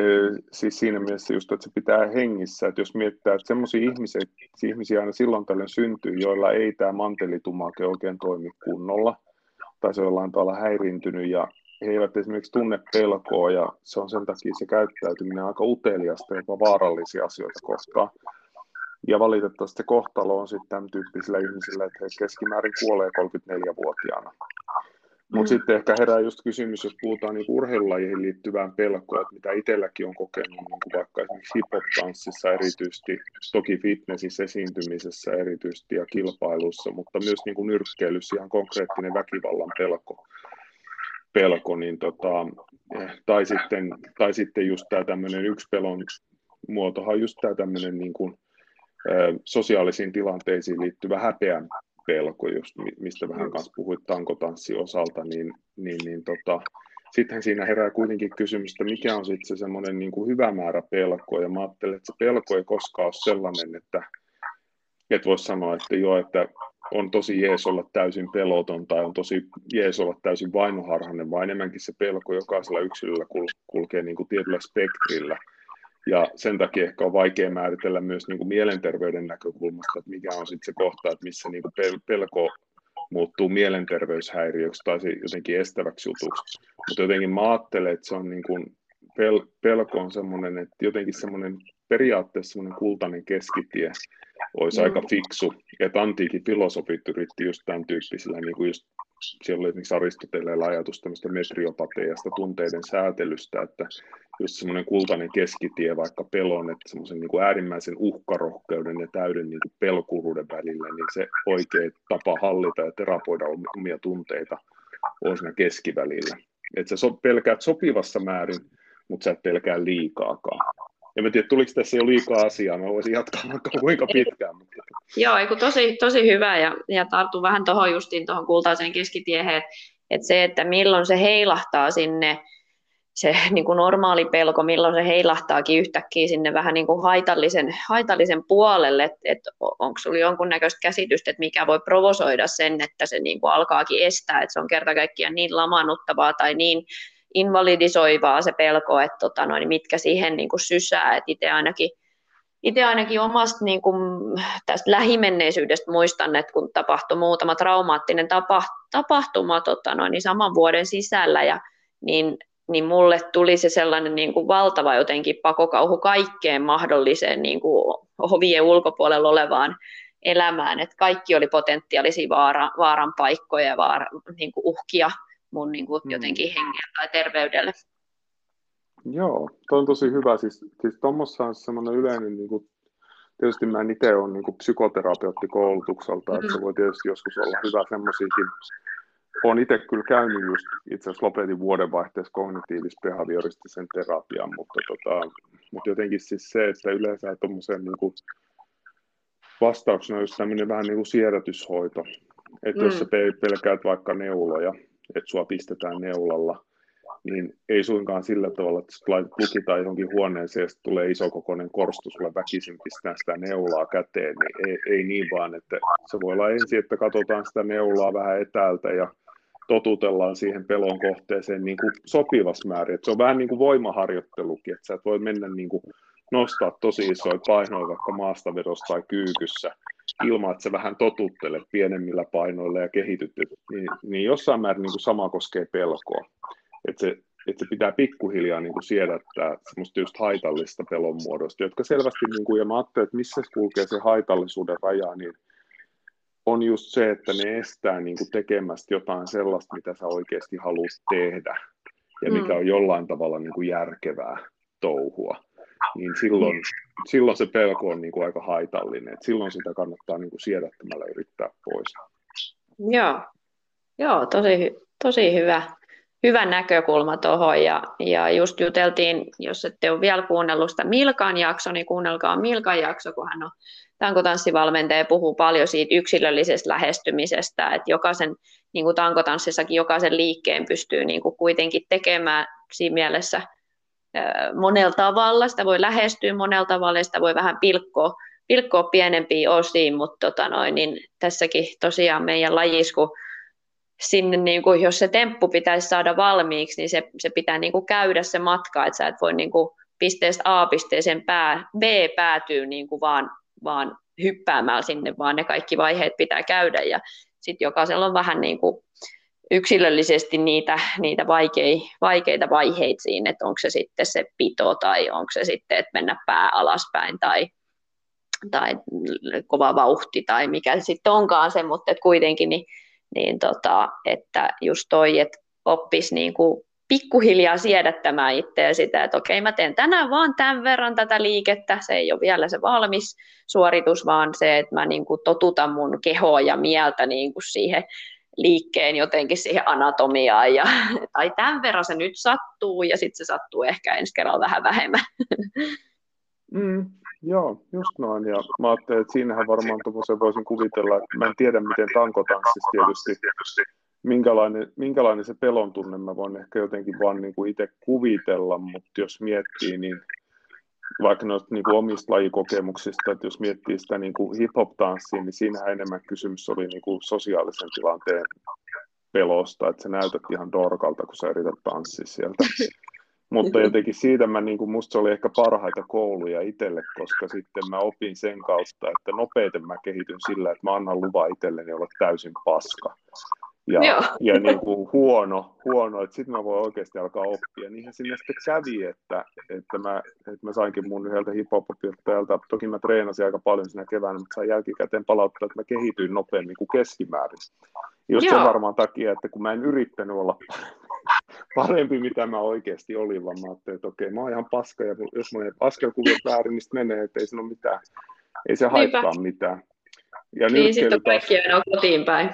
siis siinä mielessä just, että se pitää hengissä, että jos mietitään, että semmoisia ihmisiä, ihmisiä aina silloin tällöin syntyy, joilla ei tämä mantelitumake oikein toimi kunnolla, tai se jollain tavalla häiriintynyt, ja he eivät esimerkiksi tunne pelkoa ja se on sen takia se käyttäytyminen aika uteliasta jopa vaarallisia asioita kohtaan. Ja valitettavasti se kohtalo on sitten tämän tyyppisillä ihmisillä, että he keskimäärin kuolee 34-vuotiaana. Mutta mm. sitten ehkä herää just kysymys, jos puhutaan niin urheilulajeihin liittyvään pelkoon, että mitä itselläkin on kokenut niin kuin vaikka esimerkiksi hip-hop-tanssissa erityisesti, toki fitnessissä esiintymisessä erityisesti ja kilpailussa, mutta myös niin kuin nyrkkeilyssä ihan konkreettinen väkivallan pelko pelko, niin tota, tai, sitten, tai sitten just tämä tämmöinen yksi pelon muotohan just tämä tämmöinen niin kuin, sosiaalisiin tilanteisiin liittyvä häpeän pelko, just mistä vähän kanssa puhuit tankotanssin osalta, niin, niin, niin tota, sittenhän siinä herää kuitenkin kysymys, että mikä on sitten se semmoinen niin kuin hyvä määrä pelkoa, ja mä ajattelen, että se pelko ei koskaan ole sellainen, että että voisi sanoa, että joo, että on tosi jees olla täysin peloton tai on tosi jees olla täysin vainoharhainen, vaan enemmänkin se pelko jokaisella yksilöllä kul- kulkee niin kuin tietyllä spektrillä. Ja sen takia ehkä on vaikea määritellä myös niin kuin mielenterveyden näkökulmasta, että mikä on sitten se kohta, että missä niin kuin pel- pelko muuttuu mielenterveyshäiriöksi tai jotenkin estäväksi jutuksi. Mutta jotenkin mä ajattelen, että se on niin kuin pel- pelko on semmoinen, että jotenkin semmoinen periaatteessa semmoinen kultainen keskitie olisi mm. aika fiksu. Että antiikin filosofit yritti just tämän tyyppisillä, niin kuin just siellä oli esimerkiksi Aristoteleella ajatus tämmöistä metriopateasta, tunteiden säätelystä, että just semmoinen kultainen keskitie vaikka pelon, että semmoisen niin kuin äärimmäisen uhkarohkeuden ja täyden niin kuin pelkuruuden välillä, niin se oikea tapa hallita ja terapoida omia tunteita on siinä keskivälillä. Että sä so, pelkäät sopivassa määrin, mutta sä et pelkää liikaakaan. En mä tiedä, tuliko tässä jo liikaa asiaa, mä voisin jatkaa vaikka kuinka pitkään. Mutta... Joo, eiku tosi, tosi hyvä ja, ja tarttu vähän tuohon justiin tuohon kultaiseen keskitiehen, että, että se, että milloin se heilahtaa sinne, se niin kuin normaali pelko, milloin se heilahtaakin yhtäkkiä sinne vähän niin kuin haitallisen, haitallisen puolelle, että, että onko sinulla jonkunnäköistä käsitystä, että mikä voi provosoida sen, että se niin kuin alkaakin estää, että se on kerta kaikkiaan niin lamaannuttavaa tai niin invalidisoivaa se pelko, että tota, noin, mitkä siihen niin kuin sysää, että itse ainakin ainakin omasta niin kuin, tästä lähimenneisyydestä muistan, että kun tapahtui muutama traumaattinen tapa, tapahtuma tota noin, niin saman vuoden sisällä, ja, niin, niin mulle tuli se sellainen niin kuin valtava jotenkin pakokauhu kaikkeen mahdolliseen niin kuin hovien ulkopuolella olevaan elämään, että kaikki oli potentiaalisia vaara, vaaran paikkoja ja vaara, niin uhkia mun niin kuin, mm. jotenkin hengelle tai terveydelle. Joo, tuo on tosi hyvä. Siis, siis tuommoissa on semmoinen yleinen, niin kuin, tietysti mä en itse ole niin psykoterapeutti koulutukselta, että se voi tietysti joskus olla hyvä semmoisiakin. Olen itse kyllä käynyt just, itse asiassa lopetin vuodenvaihteessa kognitiivis-behavioristisen terapian, mutta, tota, mutta jotenkin siis se, että yleensä tuommoiseen niin kuin, vastauksena on just tämmöinen vähän niin kuin siedätyshoito. Että mm. jos sä pelkäät vaikka neuloja, että sua pistetään neulalla, niin ei suinkaan sillä tavalla, että laitat lukitaan johonkin huoneeseen ja tulee isokokoinen korstu sulle väkisin pistää sitä neulaa käteen, niin ei, ei niin vaan, että se voi olla ensin, että katsotaan sitä neulaa vähän etäältä ja totutellaan siihen pelon kohteeseen niin kuin sopivassa määrin. Että se on vähän niin kuin voimaharjoittelukin, että sä et voi mennä niin kuin nostaa tosi isoja painoja vaikka maastavedossa tai kyykyssä ilman, että sä vähän totuttelet pienemmillä painoilla ja kehityt, niin, niin jossain määrin niin kuin sama koskee pelkoa. Että se, että se pitää pikkuhiljaa niin kuin siedättää semmoista just haitallista pelon muodosta, jotka selvästi, niin kuin, ja mä ajattelen, että missä kulkee se haitallisuuden raja, niin on just se, että ne estää niin kuin tekemästä jotain sellaista, mitä sä oikeasti haluat tehdä, ja mikä mm. on jollain tavalla niin kuin järkevää touhua niin silloin, silloin se pelko on niin kuin aika haitallinen. Et silloin sitä kannattaa niin kuin siedättämällä yrittää pois. Joo, Joo tosi, tosi hyvä, hyvä näkökulma tuohon. Ja, ja just juteltiin, jos ette ole vielä kuunnellut sitä Milkan jakso, niin kuunnelkaa Milkan jakso, kun hän on tankotanssivalmentaja puhuu paljon siitä yksilöllisestä lähestymisestä, että jokaisen, niin kuin tankotanssissakin jokaisen liikkeen pystyy niin kuin kuitenkin tekemään siinä mielessä – monella tavalla, sitä voi lähestyä monella tavalla sitä voi vähän pilkkoa, pilkkoa pienempiin osiin, mutta tota noin, niin tässäkin tosiaan meidän lajisku, sinne, niin kuin, jos se temppu pitäisi saada valmiiksi, niin se, se pitää niin kuin käydä se matka, että sä et voi niin kuin, pisteestä A pisteeseen pää, B päätyy niin kuin vaan, vaan hyppäämällä sinne, vaan ne kaikki vaiheet pitää käydä. Ja sitten jokaisella on vähän niin kuin yksilöllisesti niitä, niitä vaikei, vaikeita vaiheita siinä, että onko se sitten se pito tai onko se sitten, että mennä pää alaspäin tai, tai kova vauhti tai mikä sitten onkaan se, mutta et kuitenkin niin, niin tota, että just toi, että oppisi niin kuin pikkuhiljaa siedättämään itseä sitä, että okei, mä teen tänään vaan tämän verran tätä liikettä, se ei ole vielä se valmis suoritus, vaan se, että mä niin kuin totutan mun kehoa ja mieltä niin kuin siihen liikkeen jotenkin siihen anatomiaan, ja, tai tämän verran se nyt sattuu, ja sitten se sattuu ehkä ensi kerralla vähän vähemmän. Mm, joo, just noin, ja mä ajattelin, että siinähän varmaan tuommoisen voisin kuvitella, että mä en tiedä, miten tankotanssissa tietysti, minkälainen, minkälainen se pelon tunne, mä voin ehkä jotenkin vaan niin kuin itse kuvitella, mutta jos miettii, niin vaikka noista niin kuin omista lajikokemuksista, että jos miettii sitä niin kuin hip-hop-tanssia, niin siinä enemmän kysymys oli niin kuin sosiaalisen tilanteen pelosta, että sä näytät ihan dorkalta, kun sä yrität tanssia sieltä. Mutta jotenkin siitä mä, niin kuin, musta se oli ehkä parhaita kouluja itselle, koska sitten mä opin sen kautta, että nopeiten mä kehityn sillä, että mä annan luvan itselleni olla täysin paska ja, ja niin kuin huono, huono että sitten mä voin oikeasti alkaa oppia. Niinhän sinne sitten kävi, että, että, mä, että mä sainkin mun yhdeltä hip toki mä treenasin aika paljon siinä keväänä, mutta sain jälkikäteen palauttaa, että mä kehityin nopeammin kuin keskimäärin. Just Joo. sen varmaan takia, että kun mä en yrittänyt olla parempi, mitä mä oikeasti olin, vaan mä ajattelin, että okei, mä oon ihan paska, ja jos mä askelkuviot väärin, niin menee, että ei se ole mitään, ei se haittaa mitään. Ja niin, sitten on kaikki aina kotiin päin.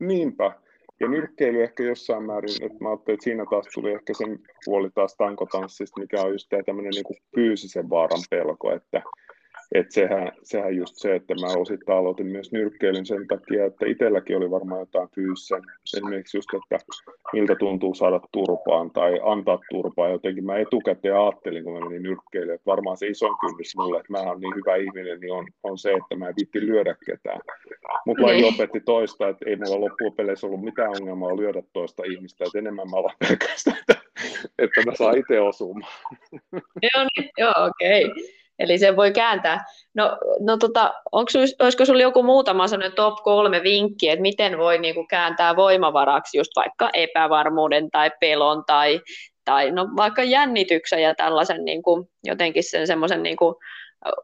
Niinpä. Ja nyrkkeily ehkä jossain määrin, että mä ajattelin, että siinä taas tuli ehkä sen puoli taas tankotanssista, mikä on just tämmöinen niin fyysisen vaaran pelko, että et sehän, sehän just se, että mä osittain aloitin myös nyrkkeilyn sen takia, että itselläkin oli varmaan jotain fyysisen, esimerkiksi just, että miltä tuntuu saada turpaan tai antaa turpaa. Jotenkin mä etukäteen ajattelin, kun mä menin nyrkkeilyyn, että varmaan se iso kynnys mulle, että mä oon niin hyvä ihminen, niin on, on se, että mä en vitti lyödä ketään. Mutta laji niin. opetti toista, että ei mulla loppujen peleissä ollut mitään ongelmaa lyödä toista ihmistä, että enemmän mä olen pelkästään, että, että mä saan itse osumaan. Joo, niin, joo okei. Okay. Eli se voi kääntää. No, no tota, onko, olisiko sinulla joku muutama sellainen top kolme vinkki, että miten voi niinku kääntää voimavaraksi just vaikka epävarmuuden tai pelon tai, tai no, vaikka jännityksen ja tällaisen niinku, jotenkin sen semmoisen niinku,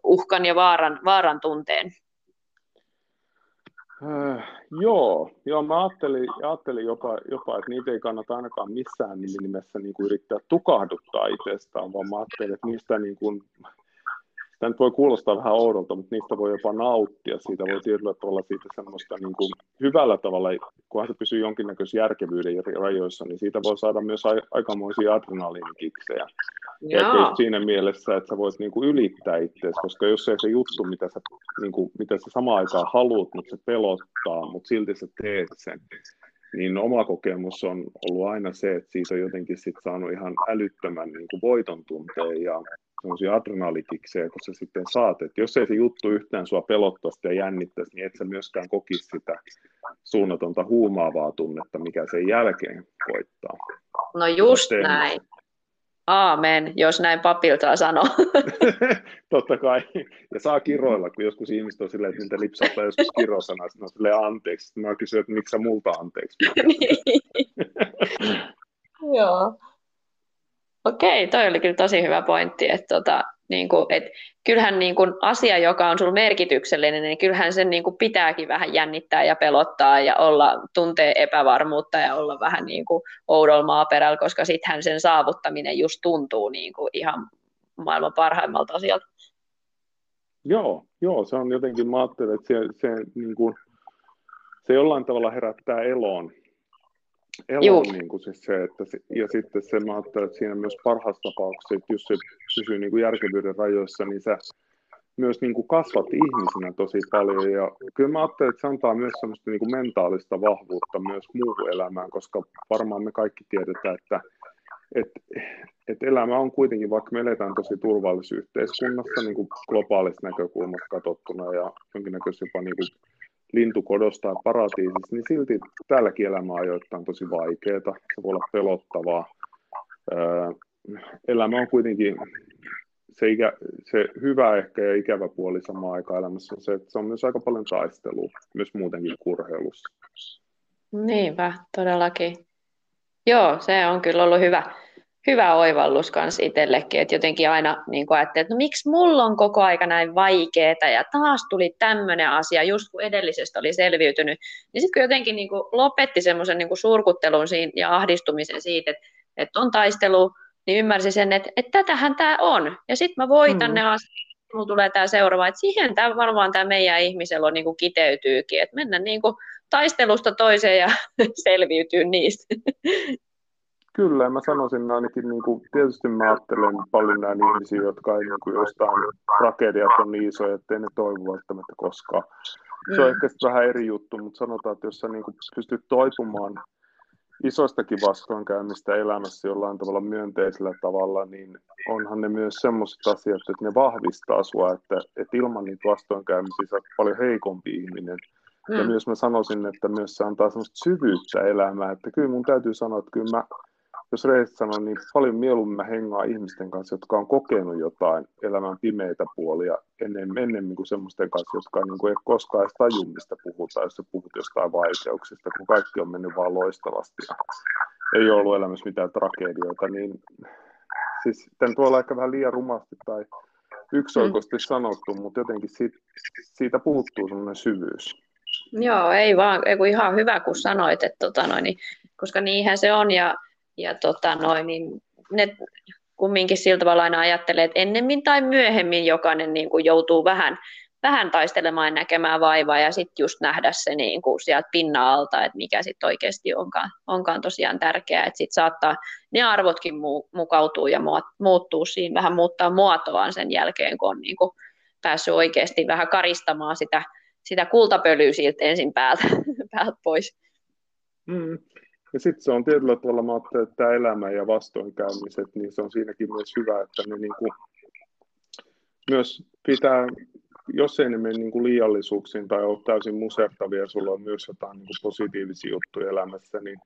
uhkan ja vaaran, vaaran tunteen? Äh, joo, joo, mä ajattelin, ajattelin jopa, jopa, että niitä ei kannata ainakaan missään nimessä niin kuin yrittää tukahduttaa itsestään, vaan mä ajattelin, että niistä niin kuin, Tämä nyt voi kuulostaa vähän oudolta, mutta niistä voi jopa nauttia. Siitä voi tietyllä tavalla siitä semmoista niin kuin hyvällä tavalla, kunhan se pysyy jonkinnäköisen järkevyyden rajoissa, niin siitä voi saada myös aikamoisia adrenaliinikiksejä. Ja siinä mielessä, että sä voit niin kuin ylittää itseäsi, koska jos ei se juttu, mitä sä, niin kuin, mitä sä samaan aikaan haluat, mutta se pelottaa, mutta silti sä teet sen, niin oma kokemus on ollut aina se, että siitä on jotenkin sit saanut ihan älyttömän niin kuin voiton tunteen ja semmoisia adrenalikiksejä, kun sä sitten saat, että jos ei se juttu yhtään sua pelottaisi ja jännittäisi, niin et sä myöskään kokisi sitä suunnatonta huumaavaa tunnetta, mikä sen jälkeen koittaa. No just näin. Aamen, jos näin papilta sanoo. Totta kai. Ja saa kiroilla, kun joskus ihmiset on silleen, että niitä lipsauttaa joskus kirosana, sitten on silleen anteeksi. Mä kysyn, että miksi sä multa anteeksi? Joo. Okei, toi oli kyllä tosi hyvä pointti, että tota, niin kuin, et kyllähän niin kuin asia, joka on sinulle merkityksellinen, niin kyllähän sen niin kuin pitääkin vähän jännittää ja pelottaa ja olla, tuntee epävarmuutta ja olla vähän niin kuin oudolla maaperällä, koska sittenhän sen saavuttaminen just tuntuu niin kuin ihan maailman parhaimmalta asialta. Joo, joo, se on jotenkin, mä ajattelen, että se, se, niin kuin, se jollain tavalla herättää eloon elo niin kuin siis se, että, ja sitten se, mä ajattelen, että siinä myös parhaassa tapauksessa, että jos se pysyy niin kuin järkevyyden rajoissa, niin sä myös niin kuin kasvat ihmisenä tosi paljon. Ja kyllä mä ajattelen, että se antaa myös semmoista niin kuin mentaalista vahvuutta myös muuhun elämään, koska varmaan me kaikki tiedetään, että et, et elämä on kuitenkin, vaikka me eletään tosi turvallisessa yhteiskunnassa niin kuin globaalista näkökulmasta katsottuna ja jonkinnäköisesti jopa niin kuin lintukodosta ja paratiisista, niin silti tälläkin elämä ajoittain tosi vaikeaa. Se voi olla pelottavaa. Elämä on kuitenkin se, ikä, se hyvä ehkä ja ikävä puoli samaan aikaan elämässä on se, että se on myös aika paljon taistelua, myös muutenkin kurheilussa. Niinpä, todellakin. Joo, se on kyllä ollut hyvä, hyvä oivallus kans itsellekin, että jotenkin aina niin ajattelin, että no miksi mulla on koko aika näin vaikeeta ja taas tuli tämmöinen asia, just kun edellisestä oli selviytynyt, niin sitten kun jotenkin niin kuin lopetti semmoisen niin surkuttelun siinä, ja ahdistumisen siitä, että, että on taistelu, niin ymmärsi sen, että, että tätähän tämä on, ja sitten mä voitan mm. ne asiat, mulla tulee tämä seuraava, että siihen tämä varmaan tämä meidän ihmisellä on niin kuin kiteytyykin, että mennä niin kuin taistelusta toiseen ja selviytyy niistä. Kyllä, mä sanoisin ainakin, niin kuin, tietysti mä ajattelen paljon näin ihmisiä, jotka ei niin kuin, jostain tragediat on niin isoja, ettei ne toivu välttämättä koskaan. Se on mm. ehkä vähän eri juttu, mutta sanotaan, että jos sä niin kuin, pystyt toipumaan isoistakin vastoinkäymistä elämässä jollain tavalla myönteisellä tavalla, niin onhan ne myös sellaiset asiat, että ne vahvistaa sua, että, että ilman niitä vastoinkäymisiä sä oot paljon heikompi ihminen. Mm. Ja myös mä sanoisin, että myös se antaa semmoista syvyyttä elämään, että kyllä mun täytyy sanoa, että kyllä mä jos rehellisesti sanon, niin paljon mieluummin mä hengaan ihmisten kanssa, jotka on kokenut jotain elämän pimeitä puolia ennen, ennemmin kuin semmoisten kanssa, jotka niin kuin ei koskaan edes taju, mistä puhutaan, jos sä puhut jostain vaikeuksista, kun kaikki on mennyt vaan loistavasti ja ei ole ollut elämässä mitään tragedioita, niin siis tämän tuolla ehkä vähän liian rumasti tai yksioikoisesti mm. sanottu, mutta jotenkin siitä, siitä puuttuu semmoinen syvyys. Joo, ei vaan, ei kun ihan hyvä kun sanoit, että tota noin, niin, koska niinhän se on ja ja tota noin, niin ne kumminkin sillä tavalla aina ajattelee, että ennemmin tai myöhemmin jokainen niin kuin joutuu vähän, vähän taistelemaan ja näkemään vaivaa ja sitten just nähdä se niin kuin sieltä pinnan alta, että mikä sitten oikeasti onkaan, onkaan tosiaan tärkeää, että sitten saattaa ne arvotkin mu- mukautuu ja muuttuu siinä, vähän muuttaa muotoaan sen jälkeen, kun on niin kuin päässyt oikeasti vähän karistamaan sitä, sitä kultapölyä siltä ensin päältä, päältä pois. Mm. Ja sitten se on tietyllä tavalla, mä että tämä elämä ja vastoinkäymiset, niin se on siinäkin myös hyvä, että ne niin kuin myös pitää, jos ei ne mene niin kuin liiallisuuksiin tai ole täysin musertavia, sulla on myös jotain niin kuin positiivisia juttuja elämässä, niin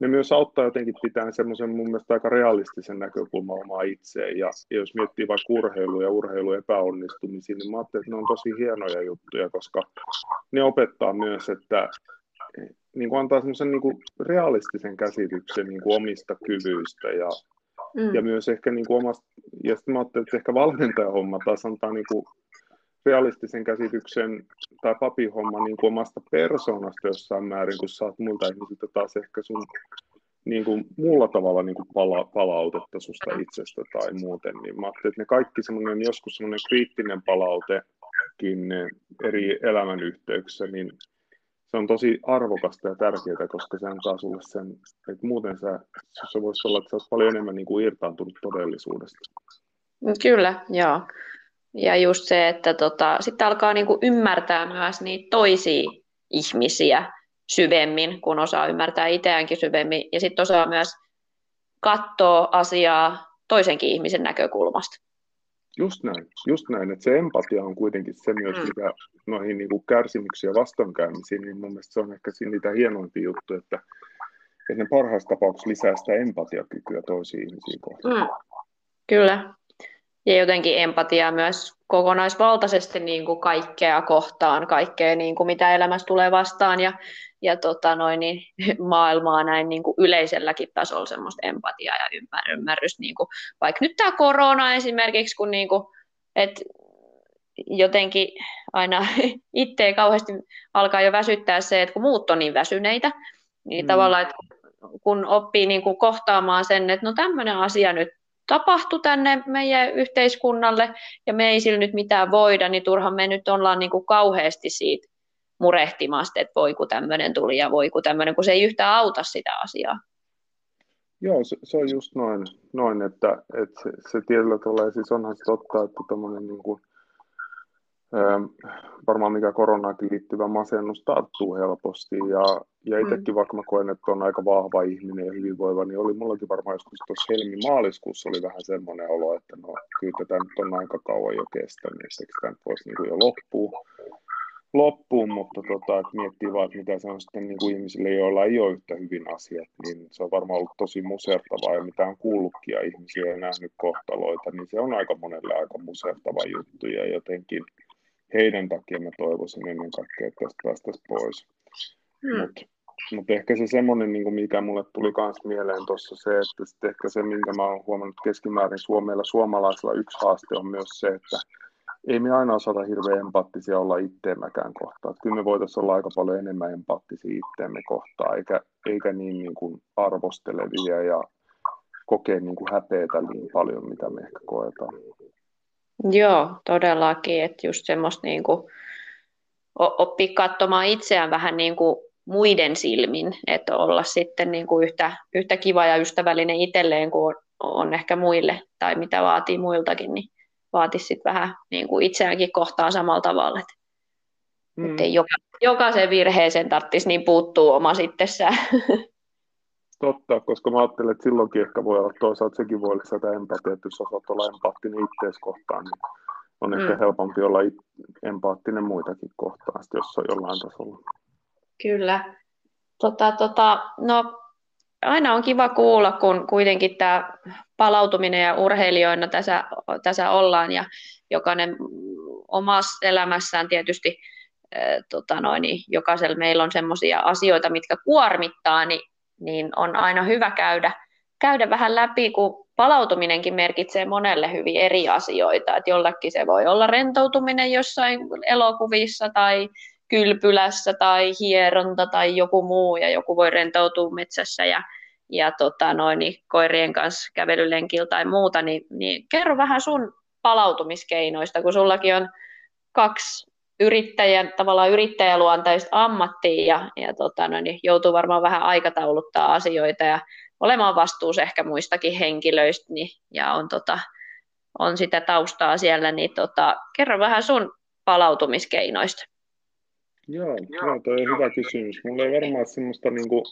ne myös auttaa jotenkin pitää semmoisen mun mielestä aika realistisen näkökulman omaa itseen. Ja, ja jos miettii vaikka urheilu ja urheilu epäonnistumisia, niin mä ajattelen, että ne on tosi hienoja juttuja, koska ne opettaa myös, että niin kuin antaa semmoisen niin kuin realistisen käsityksen niin kuin omista kyvyistä ja, mm. ja myös ehkä niin kuin omasta, ja sitten mä ajattelin, että ehkä valmentajahomma taas antaa niin kuin realistisen käsityksen tai papihomma niin kuin omasta persoonasta jossain määrin, kun saat muilta ihmisiltä taas ehkä sun niin kuin muulla tavalla niin kuin pala, palautetta susta itsestä tai muuten, niin mä ajattelin, että ne kaikki semmoinen joskus semmoinen kriittinen palautekin eri elämän yhteyksissä, niin se on tosi arvokasta ja tärkeää, koska se antaa sulle sen, että muuten sä, se voisi olla, että sä paljon enemmän niin kuin irtaantunut todellisuudesta. Kyllä, joo. Ja just se, että tota, sitten alkaa niin kuin ymmärtää myös niitä toisia ihmisiä syvemmin, kun osaa ymmärtää itseäänkin syvemmin, ja sitten osaa myös katsoa asiaa toisenkin ihmisen näkökulmasta. Just näin, just näin, että se empatia on kuitenkin se myös, mm. mikä noihin niin kuin kärsimyksiin ja vastoinkäymisiin, niin mun mielestä se on ehkä niitä hienoimpia juttuja, että, että ne parhaassa tapauksessa lisää sitä empatiakykyä toisiin ihmisiin kohtaan. Mm. Kyllä, ja jotenkin empatiaa myös kokonaisvaltaisesti niin kuin kaikkea kohtaan, kaikkea niin kuin mitä elämässä tulee vastaan ja, ja tota noin, niin, maailmaa näin niin kuin yleiselläkin tasolla semmoista empatiaa ja ymmärrystä. Niin kuin, vaikka nyt tämä korona esimerkiksi, kun niin kuin, et jotenkin aina itse kauheasti alkaa jo väsyttää se, että kun muut on niin väsyneitä, niin mm. tavallaan, että kun oppii niin kuin kohtaamaan sen, että no tämmöinen asia nyt tapahtui tänne meidän yhteiskunnalle ja me ei sillä nyt mitään voida, niin turhan me nyt ollaan niin kuin kauheasti siitä murehtimasta, että voi kun tämmöinen tuli ja voi kun tämmöinen, kun se ei yhtään auta sitä asiaa. Joo, se, se on just noin, noin että, että se, se tietyllä tavalla, siis onhan se totta, että tämmöinen niin kuin, varmaan mikä koronaakin liittyvä masennus tarttuu helposti. Ja, ja itsekin, mm. vaikka mä koen, että on aika vahva ihminen ja hyvinvoiva, niin oli mullakin varmaan joskus tuossa helmi-maaliskuussa oli vähän semmoinen olo, että no kyllä tämä nyt on aika kauan jo kestänyt, että tämä voisi niin jo loppua. loppuun, mutta tota, että miettii vaan, että mitä se on sitten niin kuin ihmisille, joilla ei ole yhtä hyvin asiat, niin se on varmaan ollut tosi musertavaa, ja mitä on kuullutkin ja ihmisiä ja nähnyt kohtaloita, niin se on aika monelle aika musertava juttu, ja jotenkin heidän takia mä toivoisin ennen kaikkea, että tästä päästäisiin pois. Hmm. Mutta mut ehkä se semmoinen, niin mikä mulle tuli myös mieleen tuossa se, että sitten ehkä se, minkä mä oon huomannut keskimäärin Suomella, suomalaisilla yksi haaste on myös se, että ei me aina osata hirveän empaattisia olla itteemmäkään kohtaan. Kyllä me voitaisiin olla aika paljon enemmän empaattisia itteemme kohtaan, eikä, eikä niin, niin kuin arvostelevia ja kokea niin kuin häpeätä niin paljon, mitä me ehkä koetaan. Joo, todellakin, että just semmoista niin kuin, oppia katsomaan itseään vähän niin kuin muiden silmin, että olla sitten niin kuin yhtä, yhtä kiva ja ystävällinen itselleen kuin on, on ehkä muille tai mitä vaatii muiltakin, niin vaatisi sitten vähän niin kuin itseäänkin kohtaan samalla tavalla, että mm. ei joka, jokaisen virheeseen tarvitsisi niin puuttuu oma itsessään. totta, koska mä ajattelen, että silloinkin ehkä voi olla toisaalta sekin voi lisätä empatia, että jos osaat olla empaattinen ittees kohtaan, niin on mm. ehkä helpompi olla empaattinen muitakin kohtaan, jos on jollain tasolla. Kyllä. Tota, tota, no, aina on kiva kuulla, kun kuitenkin tämä palautuminen ja urheilijoina tässä, tässä ollaan ja jokainen omassa elämässään tietysti tota noin, niin jokaisella meillä on sellaisia asioita, mitkä kuormittaa, niin, niin on aina hyvä käydä, käydä vähän läpi, kun palautuminenkin merkitsee monelle hyvin eri asioita. Että jollekin se voi olla rentoutuminen jossain elokuvissa tai kylpylässä tai hieronta tai joku muu, ja joku voi rentoutua metsässä ja, ja tota noin, niin koirien kanssa kävelylenkillä tai muuta, niin, niin kerro vähän sun palautumiskeinoista, kun sullakin on kaksi yrittäjän, tavallaan yrittäjäluontaista ammattia ja, ja tota, no, niin joutuu varmaan vähän aikatauluttaa asioita ja olemaan vastuussa ehkä muistakin henkilöistä niin, ja on, tota, on sitä taustaa siellä, niin tota, kerro vähän sun palautumiskeinoista. Joo, joo toi on hyvä kysymys. Mulla ei varmaan semmoista niinku,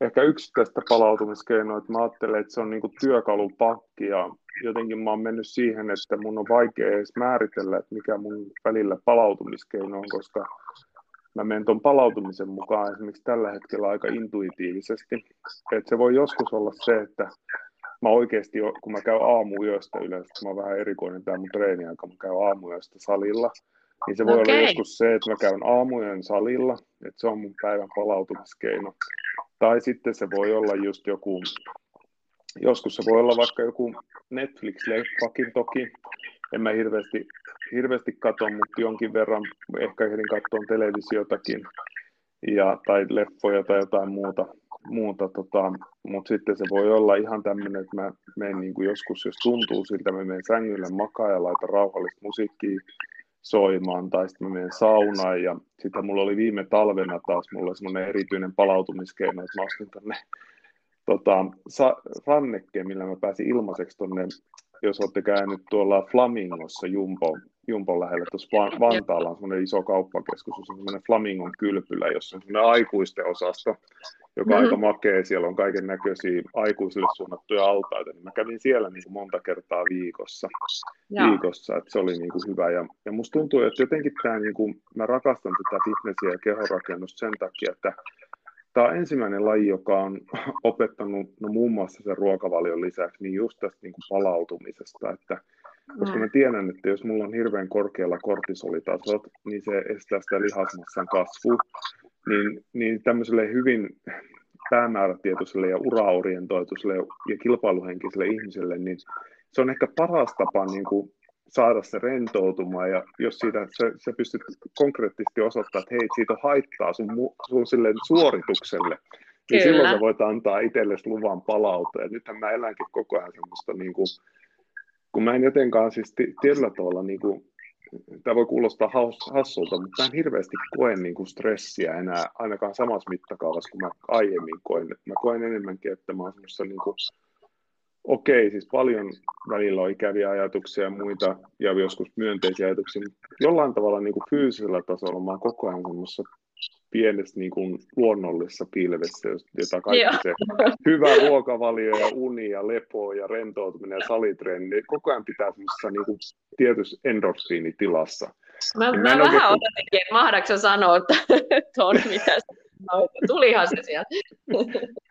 ehkä yksittäistä palautumiskeinoa, että mä ajattelen, että se on niinku työkalupakki ja jotenkin mä oon mennyt siihen, että mun on vaikea edes määritellä, että mikä mun välillä palautumiskeino on, koska mä menen tuon palautumisen mukaan esimerkiksi tällä hetkellä aika intuitiivisesti. Että se voi joskus olla se, että mä oikeasti, kun mä käyn aamuyöstä yleensä, mä oon vähän erikoinen tämä mun treeniaika, mä käyn aamuyöstä salilla, niin se voi okay. olla joskus se, että mä käyn aamuyön salilla, että se on mun päivän palautumiskeino. Tai sitten se voi olla just joku joskus se voi olla vaikka joku Netflix-leffakin toki. En mä hirveästi, hirveästi katso, mutta jonkin verran ehkä ehdin katsoa televisiotakin ja, tai leffoja tai jotain muuta. muuta tota, mutta sitten se voi olla ihan tämmöinen, että mä menen niin joskus, jos tuntuu siltä, mä menen sängylle makaa ja laitan rauhallista musiikkia soimaan, tai sitten mä menen saunaan, ja sitten mulla oli viime talvena taas mulla semmoinen erityinen palautumiskeino, että mä ostin tänne tota, sa, rannekkeen, millä mä pääsin ilmaiseksi tuonne, jos olette käynyt tuolla Flamingossa Jumbo, Jumbon lähellä, tuossa Vantaalla on semmoinen iso kauppakeskus, on semmoinen Flamingon kylpylä, jossa on semmoinen aikuisten osasto, joka on mm-hmm. aika makea, siellä on kaiken näköisiä aikuisille suunnattuja altaita, niin mä kävin siellä niin kuin monta kertaa viikossa, viikossa että se oli niin kuin hyvä, ja, ja musta tuntuu, että jotenkin tämä, niin kuin, mä rakastan tätä fitnessiä ja kehonrakennusta sen takia, että Tämä on ensimmäinen laji, joka on opettanut no, muun muassa sen ruokavalion lisäksi niin just tästä niin kuin palautumisesta, että koska mä tiedän, että jos mulla on hirveän korkealla kortisolitasot, niin se estää sitä lihasmassan kasvua, niin, niin tämmöiselle hyvin päämäärätietoiselle ja uraorientoituselle ja kilpailuhenkiselle ihmiselle, niin se on ehkä paras tapa niin kuin saada se rentoutumaan ja jos siitä, se, se pystyt konkreettisesti osoittamaan, että hei, siitä on haittaa sun, sun silleen suoritukselle, niin Kyllä. silloin sä voit antaa itsellesi luvan palautua. Ja nythän mä elänkin koko ajan semmoista, niin kuin, kun mä en jotenkaan siis tietyllä tavalla, niin kuin, tämä voi kuulostaa hassulta, mutta mä en hirveästi koe niin kuin stressiä enää ainakaan samassa mittakaavassa kuin mä aiemmin koin. Mä koen enemmänkin, että mä oon semmoisessa niin kuin, okei, siis paljon välillä on ikäviä ajatuksia ja muita, ja joskus myönteisiä ajatuksia, mutta jollain tavalla niin kuin fyysisellä tasolla mä oon koko ajan semmoisessa pienessä niin kuin luonnollisessa pilvessä, jota kaikki Joo. se hyvä ruokavalio ja uni ja lepo ja rentoutuminen ja salitreeni, niin koko ajan pitää semmoisessa niin kuin tietyssä endorfiinitilassa. Mä, niin mä, mä vähän odotinkin, että mahdaanko sanoa tuon, mitä sanoit. Tulihan se sieltä.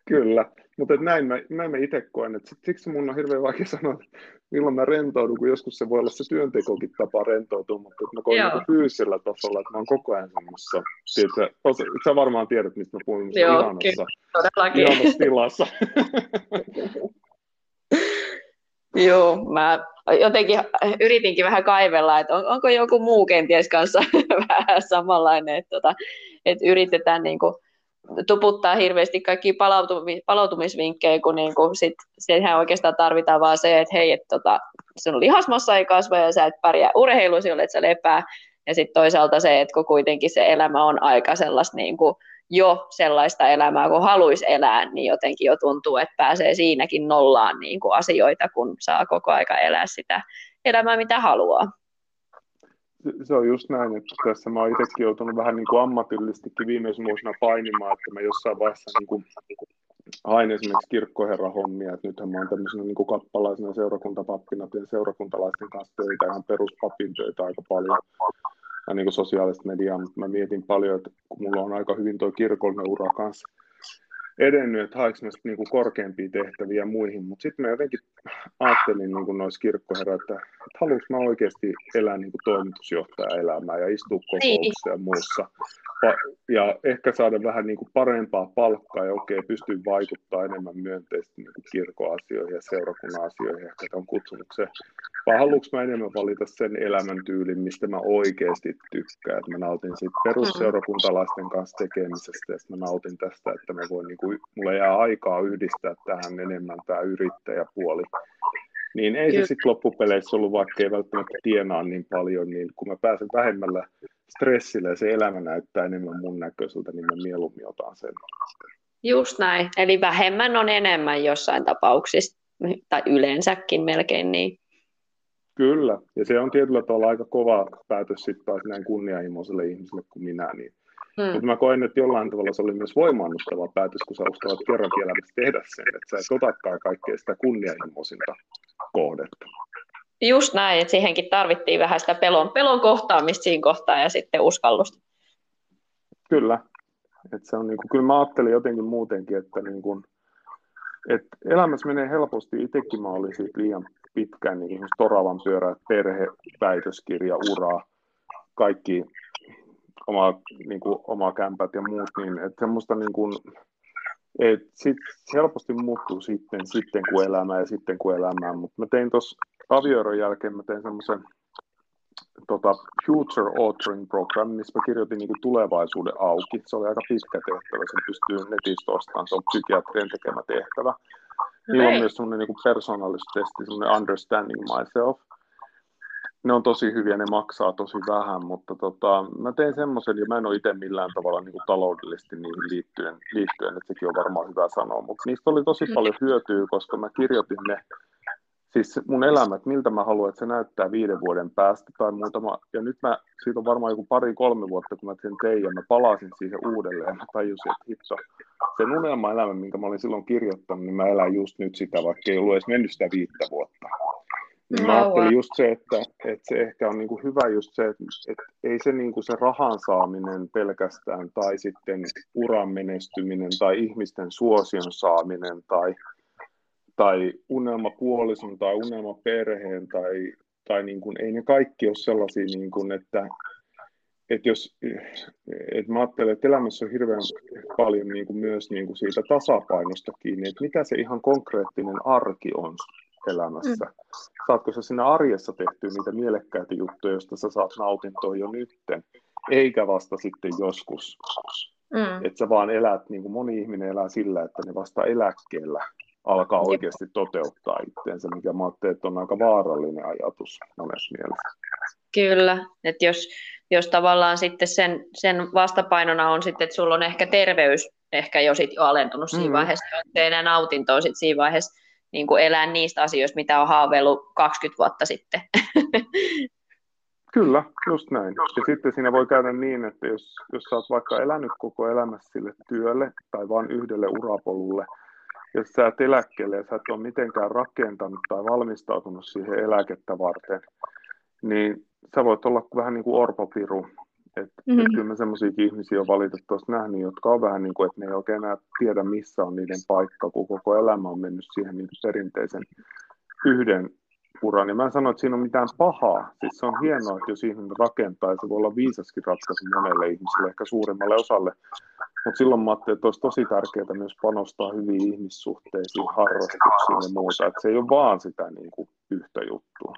Kyllä, mutta näin mä, näin mä itse koen, että siksi mun on hirveän vaikea sanoa, että milloin mä rentoudun, kun joskus se voi olla se työntekokin tapa rentoutua, mutta että mä koen niin fyysisellä tasolla, että mä oon koko ajan semmoisessa, tiedätkö, osa, sä varmaan tiedät, mistä mä puhun, Joo, ihanassa, ihanassa tilassa. Joo, mä jotenkin yritinkin vähän kaivella, että on, onko joku muu kenties kanssa vähän samanlainen, että, tota, että yritetään niin kuin, tuputtaa hirveästi kaikki palautumis, palautumisvinkkejä, kun niin kuin sit, sehän oikeastaan tarvitaan vaan se, että hei, että tota, sun lihasmassa ei kasva ja sä et pärjää urheilusi, että sä lepää. Ja sitten toisaalta se, että kun kuitenkin se elämä on aika sellaista niin kuin jo sellaista elämää, kun haluaisi elää, niin jotenkin jo tuntuu, että pääsee siinäkin nollaan niin kuin asioita, kun saa koko aika elää sitä elämää, mitä haluaa se on just näin, että tässä mä oon itsekin joutunut vähän niin kuin ammatillisestikin viimeisenä vuosina painimaan, että mä jossain vaiheessa niin kuin hain esimerkiksi kirkkoherrahommia, että nythän mä oon tämmöisenä niin kappalaisena seurakuntapappina, teen seurakuntalaisten kanssa töitä, ihan peruspapin töitä aika paljon, ja niin kuin sosiaalista mediaa, mutta mä mietin paljon, että kun mulla on aika hyvin tuo kirkollinen ura kanssa edennyt, että haiksi mä niin korkeampia tehtäviä muihin, mutta sitten mä jotenkin ajattelin niin noissa kirkkoherra, että, että haluanko mä oikeasti elää niin kuin toimitusjohtajaelämää ja istua niin. kokouksissa ja muussa, ja ehkä saada vähän niin kuin parempaa palkkaa ja okei, pystyy vaikuttaa enemmän myönteisesti niin kuin kirkoasioihin ja seurakunnan asioihin, ehkä tämän kutsumuksen. Vai haluanko mä enemmän valita sen elämäntyylin, mistä mä oikeasti tykkään, että mä nautin siitä perusseurakuntalaisten kanssa tekemisestä ja mä nautin tästä, että mä voin niin kuin mulla jää aikaa yhdistää tähän enemmän tämä yrittäjäpuoli. Niin ei se sitten loppupeleissä ollut, vaikka ei välttämättä tienaa niin paljon, niin kun mä pääsen vähemmällä stressillä ja se elämä näyttää enemmän mun näköiseltä, niin mä mieluummin otan sen. Just näin. Eli vähemmän on enemmän jossain tapauksissa, tai yleensäkin melkein niin. Kyllä, ja se on tietyllä tavalla aika kova päätös sitten taas näin kunnianhimoiselle ihmiselle kuin minä, niin Mm. Mutta mä koen, että jollain tavalla se oli myös voimaannuttava päätös, kun sä uskallat kerrankin elämässä tehdä sen, että sä et otakaan kaikkea sitä kunnianhimoisinta kohdetta. Just näin, että siihenkin tarvittiin vähän sitä pelon, pelon kohtaamista siinä kohtaa ja sitten uskallusta. Kyllä. Et se on niin kuin, kyllä mä ajattelin jotenkin muutenkin, että niin kuin, et elämässä menee helposti, itsekin mä olin siitä liian pitkään niin toravan pyörä, perhe, väitöskirja, ura, kaikki oma, niin kuin, oma kämpät ja muut, niin että semmoista niin kuin, et sit helposti muuttuu sitten, sitten kun elämää ja sitten kun elämää, mutta mä tein tuossa avioeron jälkeen, mä tein semmoisen tota, Future Authoring Program, missä mä kirjoitin niin kuin tulevaisuuden auki. Se oli aika pitkä tehtävä, sen pystyy netistä ostamaan, se on psykiatrien tekemä tehtävä. Niillä on myös semmoinen niin persoonallisuustesti, semmoinen Understanding Myself, ne on tosi hyviä, ne maksaa tosi vähän, mutta tota, mä tein semmoisen, ja mä en ole itse millään tavalla niin kuin taloudellisesti niihin liittyen, liittyen, että sekin on varmaan hyvä sanoa, mutta niistä oli tosi paljon hyötyä, koska mä kirjoitin ne, siis mun elämä, että miltä mä haluan, että se näyttää viiden vuoden päästä tai muutama, ja nyt mä, siitä on varmaan joku pari-kolme vuotta, kun mä sen tein, ja mä palasin siihen uudelleen, ja mä tajusin, että hitto, sen unelma-elämä, minkä mä olin silloin kirjoittanut, niin mä elän just nyt sitä, vaikka ei ollut edes mennyt sitä viittä vuotta. Niin mä ajattelin just se, että, että se ehkä on niin kuin hyvä just se, että, että ei se, niin kuin se rahan saaminen pelkästään tai sitten uran menestyminen tai ihmisten suosion saaminen tai, tai unelma puolison tai unelma perheen tai, tai niin kuin, ei ne kaikki ole sellaisia, niin kuin, että, että jos, että mä ajattelen, että elämässä on hirveän paljon niin kuin myös niin kuin siitä tasapainosta kiinni, että mitä se ihan konkreettinen arki on elämässä. Mm. Saatko sä siinä arjessa tehtyä niitä mielekkäitä juttuja, joista sä saat nautintoa jo nytten, eikä vasta sitten joskus. Mm. Että sä vaan elät, niin kuin moni ihminen elää sillä, että ne vasta eläkkeellä alkaa oikeasti toteuttaa itseensä, mikä mä ajattelin, että on aika vaarallinen ajatus monessa mielessä. Kyllä, että jos, jos tavallaan sitten sen, sen vastapainona on sitten, että sulla on ehkä terveys ehkä jo sit jo alentunut siinä mm. vaiheessa, että ei enää nautintoa sit siinä vaiheessa, niin kuin elää niistä asioista, mitä on haaveillut 20 vuotta sitten. Kyllä, just näin. Ja sitten siinä voi käydä niin, että jos, jos sä oot vaikka elänyt koko elämässä sille työlle tai vain yhdelle urapolulle, jos sä et eläkkeelle ja sä et ole mitenkään rakentanut tai valmistautunut siihen eläkettä varten, niin sä voit olla vähän niin kuin orpopiru, et, mm-hmm. et kyllä mä semmoisiakin ihmisiä on valitettavasti nähnyt, jotka on vähän niin kuin, että ne ei oikein enää tiedä, missä on niiden paikka, kun koko elämä on mennyt siihen niin perinteisen yhden uran. Ja mä en sano, että siinä on mitään pahaa. Siis se on hienoa, että jos ihminen rakentaa, ja se voi olla viisaskin ratkaisu monelle ihmiselle, ehkä suurimmalle osalle. Mutta silloin mä ajattelin, että olisi tosi tärkeää myös panostaa hyviin ihmissuhteisiin, harrastuksiin ja muuta. Että se ei ole vaan sitä niin kuin yhtä juttua.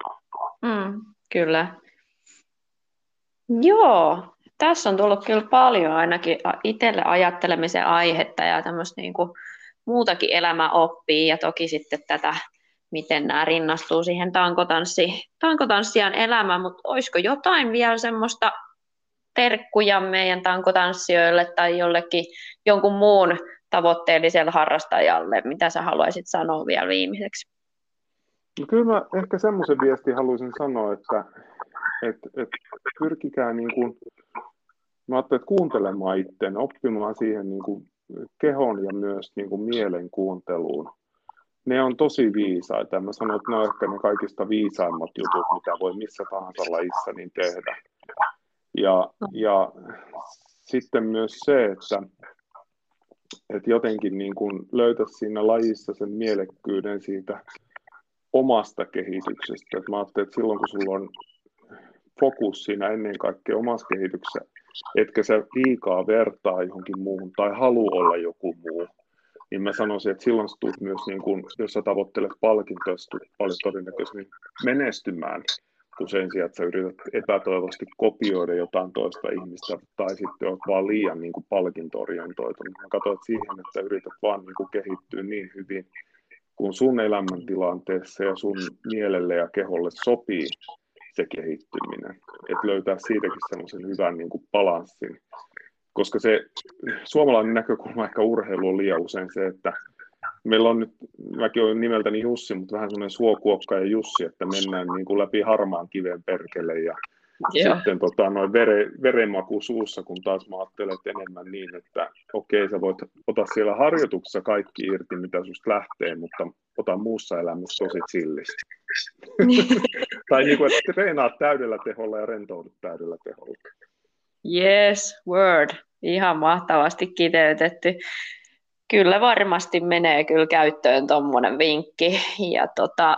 Mm, kyllä. Joo, tässä on tullut kyllä paljon ainakin itselle ajattelemisen aihetta ja tämmöistä niin kuin muutakin oppii ja toki sitten tätä, miten nämä rinnastuu siihen tankotanssi, tankotanssijan elämään, mutta olisiko jotain vielä semmoista terkkuja meidän tankotanssijoille tai jollekin jonkun muun tavoitteelliselle harrastajalle, mitä sä haluaisit sanoa vielä viimeiseksi? No kyllä mä ehkä semmoisen viestin haluaisin sanoa, että että et pyrkikää niin kuin, mä ajattelin, että kuuntelemaan itseään, oppimaan siihen niin kuin kehon ja myös niin kuin mielen kuunteluun. Ne on tosi viisaita. Mä sanon, että ne on ehkä ne kaikista viisaimmat jutut, mitä voi missä tahansa lajissa niin tehdä. Ja, ja sitten myös se, että, että jotenkin niin kuin löytäisi siinä lajissa sen mielekkyyden siitä omasta kehityksestä. Et mä ajattelin, että silloin kun sulla on fokus siinä ennen kaikkea omassa kehityksessä, etkä sä liikaa vertaa johonkin muuhun tai halua olla joku muu, niin mä sanoisin, että silloin sä tulet myös, niin kun, jos sä tavoittelet palkintoa, sä paljon todennäköisemmin menestymään, kuin sen sijaan, että sä yrität epätoivosti kopioida jotain toista ihmistä, tai sitten olet vaan liian niin kuin palkintorientoitunut. Mä katsoin siihen, että yrität vaan niin kuin kehittyä niin hyvin, kun sun elämäntilanteessa ja sun mielelle ja keholle sopii se kehittyminen. Että löytää siitäkin semmoisen hyvän niin kuin balanssin. Koska se suomalainen näkökulma ehkä urheilu on liian usein se, että meillä on nyt, mäkin olen nimeltäni Jussi, mutta vähän semmoinen suokuokka ja Jussi, että mennään niin kuin läpi harmaan kiven perkele ja Joo. sitten tota, noin vere, verenmaku suussa, kun taas mä ajattelen enemmän niin, että okei, sä voit ottaa siellä harjoituksessa kaikki irti, mitä susta lähtee, mutta ota muussa elämässä tosi chillisti. tai niin kuin, että treenaat täydellä teholla ja rentoudut täydellä teholla. Yes, word. Ihan mahtavasti kiteytetty. Kyllä varmasti menee kyllä käyttöön tuommoinen vinkki. Ja tota,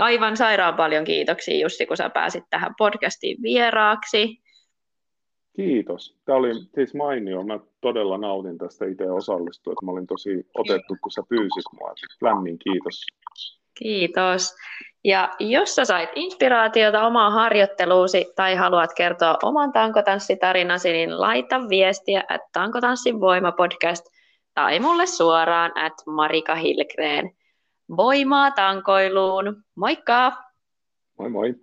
aivan sairaan paljon kiitoksia Jussi, kun sä pääsit tähän podcastiin vieraaksi. Kiitos. Tämä oli siis mainio. Mä todella nautin tästä itse osallistua. Mä olin tosi otettu, kun sä pyysit mua. Lämmin kiitos. Kiitos. Ja jos sä sait inspiraatiota omaan harjoitteluusi tai haluat kertoa oman tankotanssitarinasi, niin laita viestiä at Tankotanssin voima podcast tai mulle suoraan at Marika Hilgren. Voimaa tankoiluun. Moikka! Moi moi!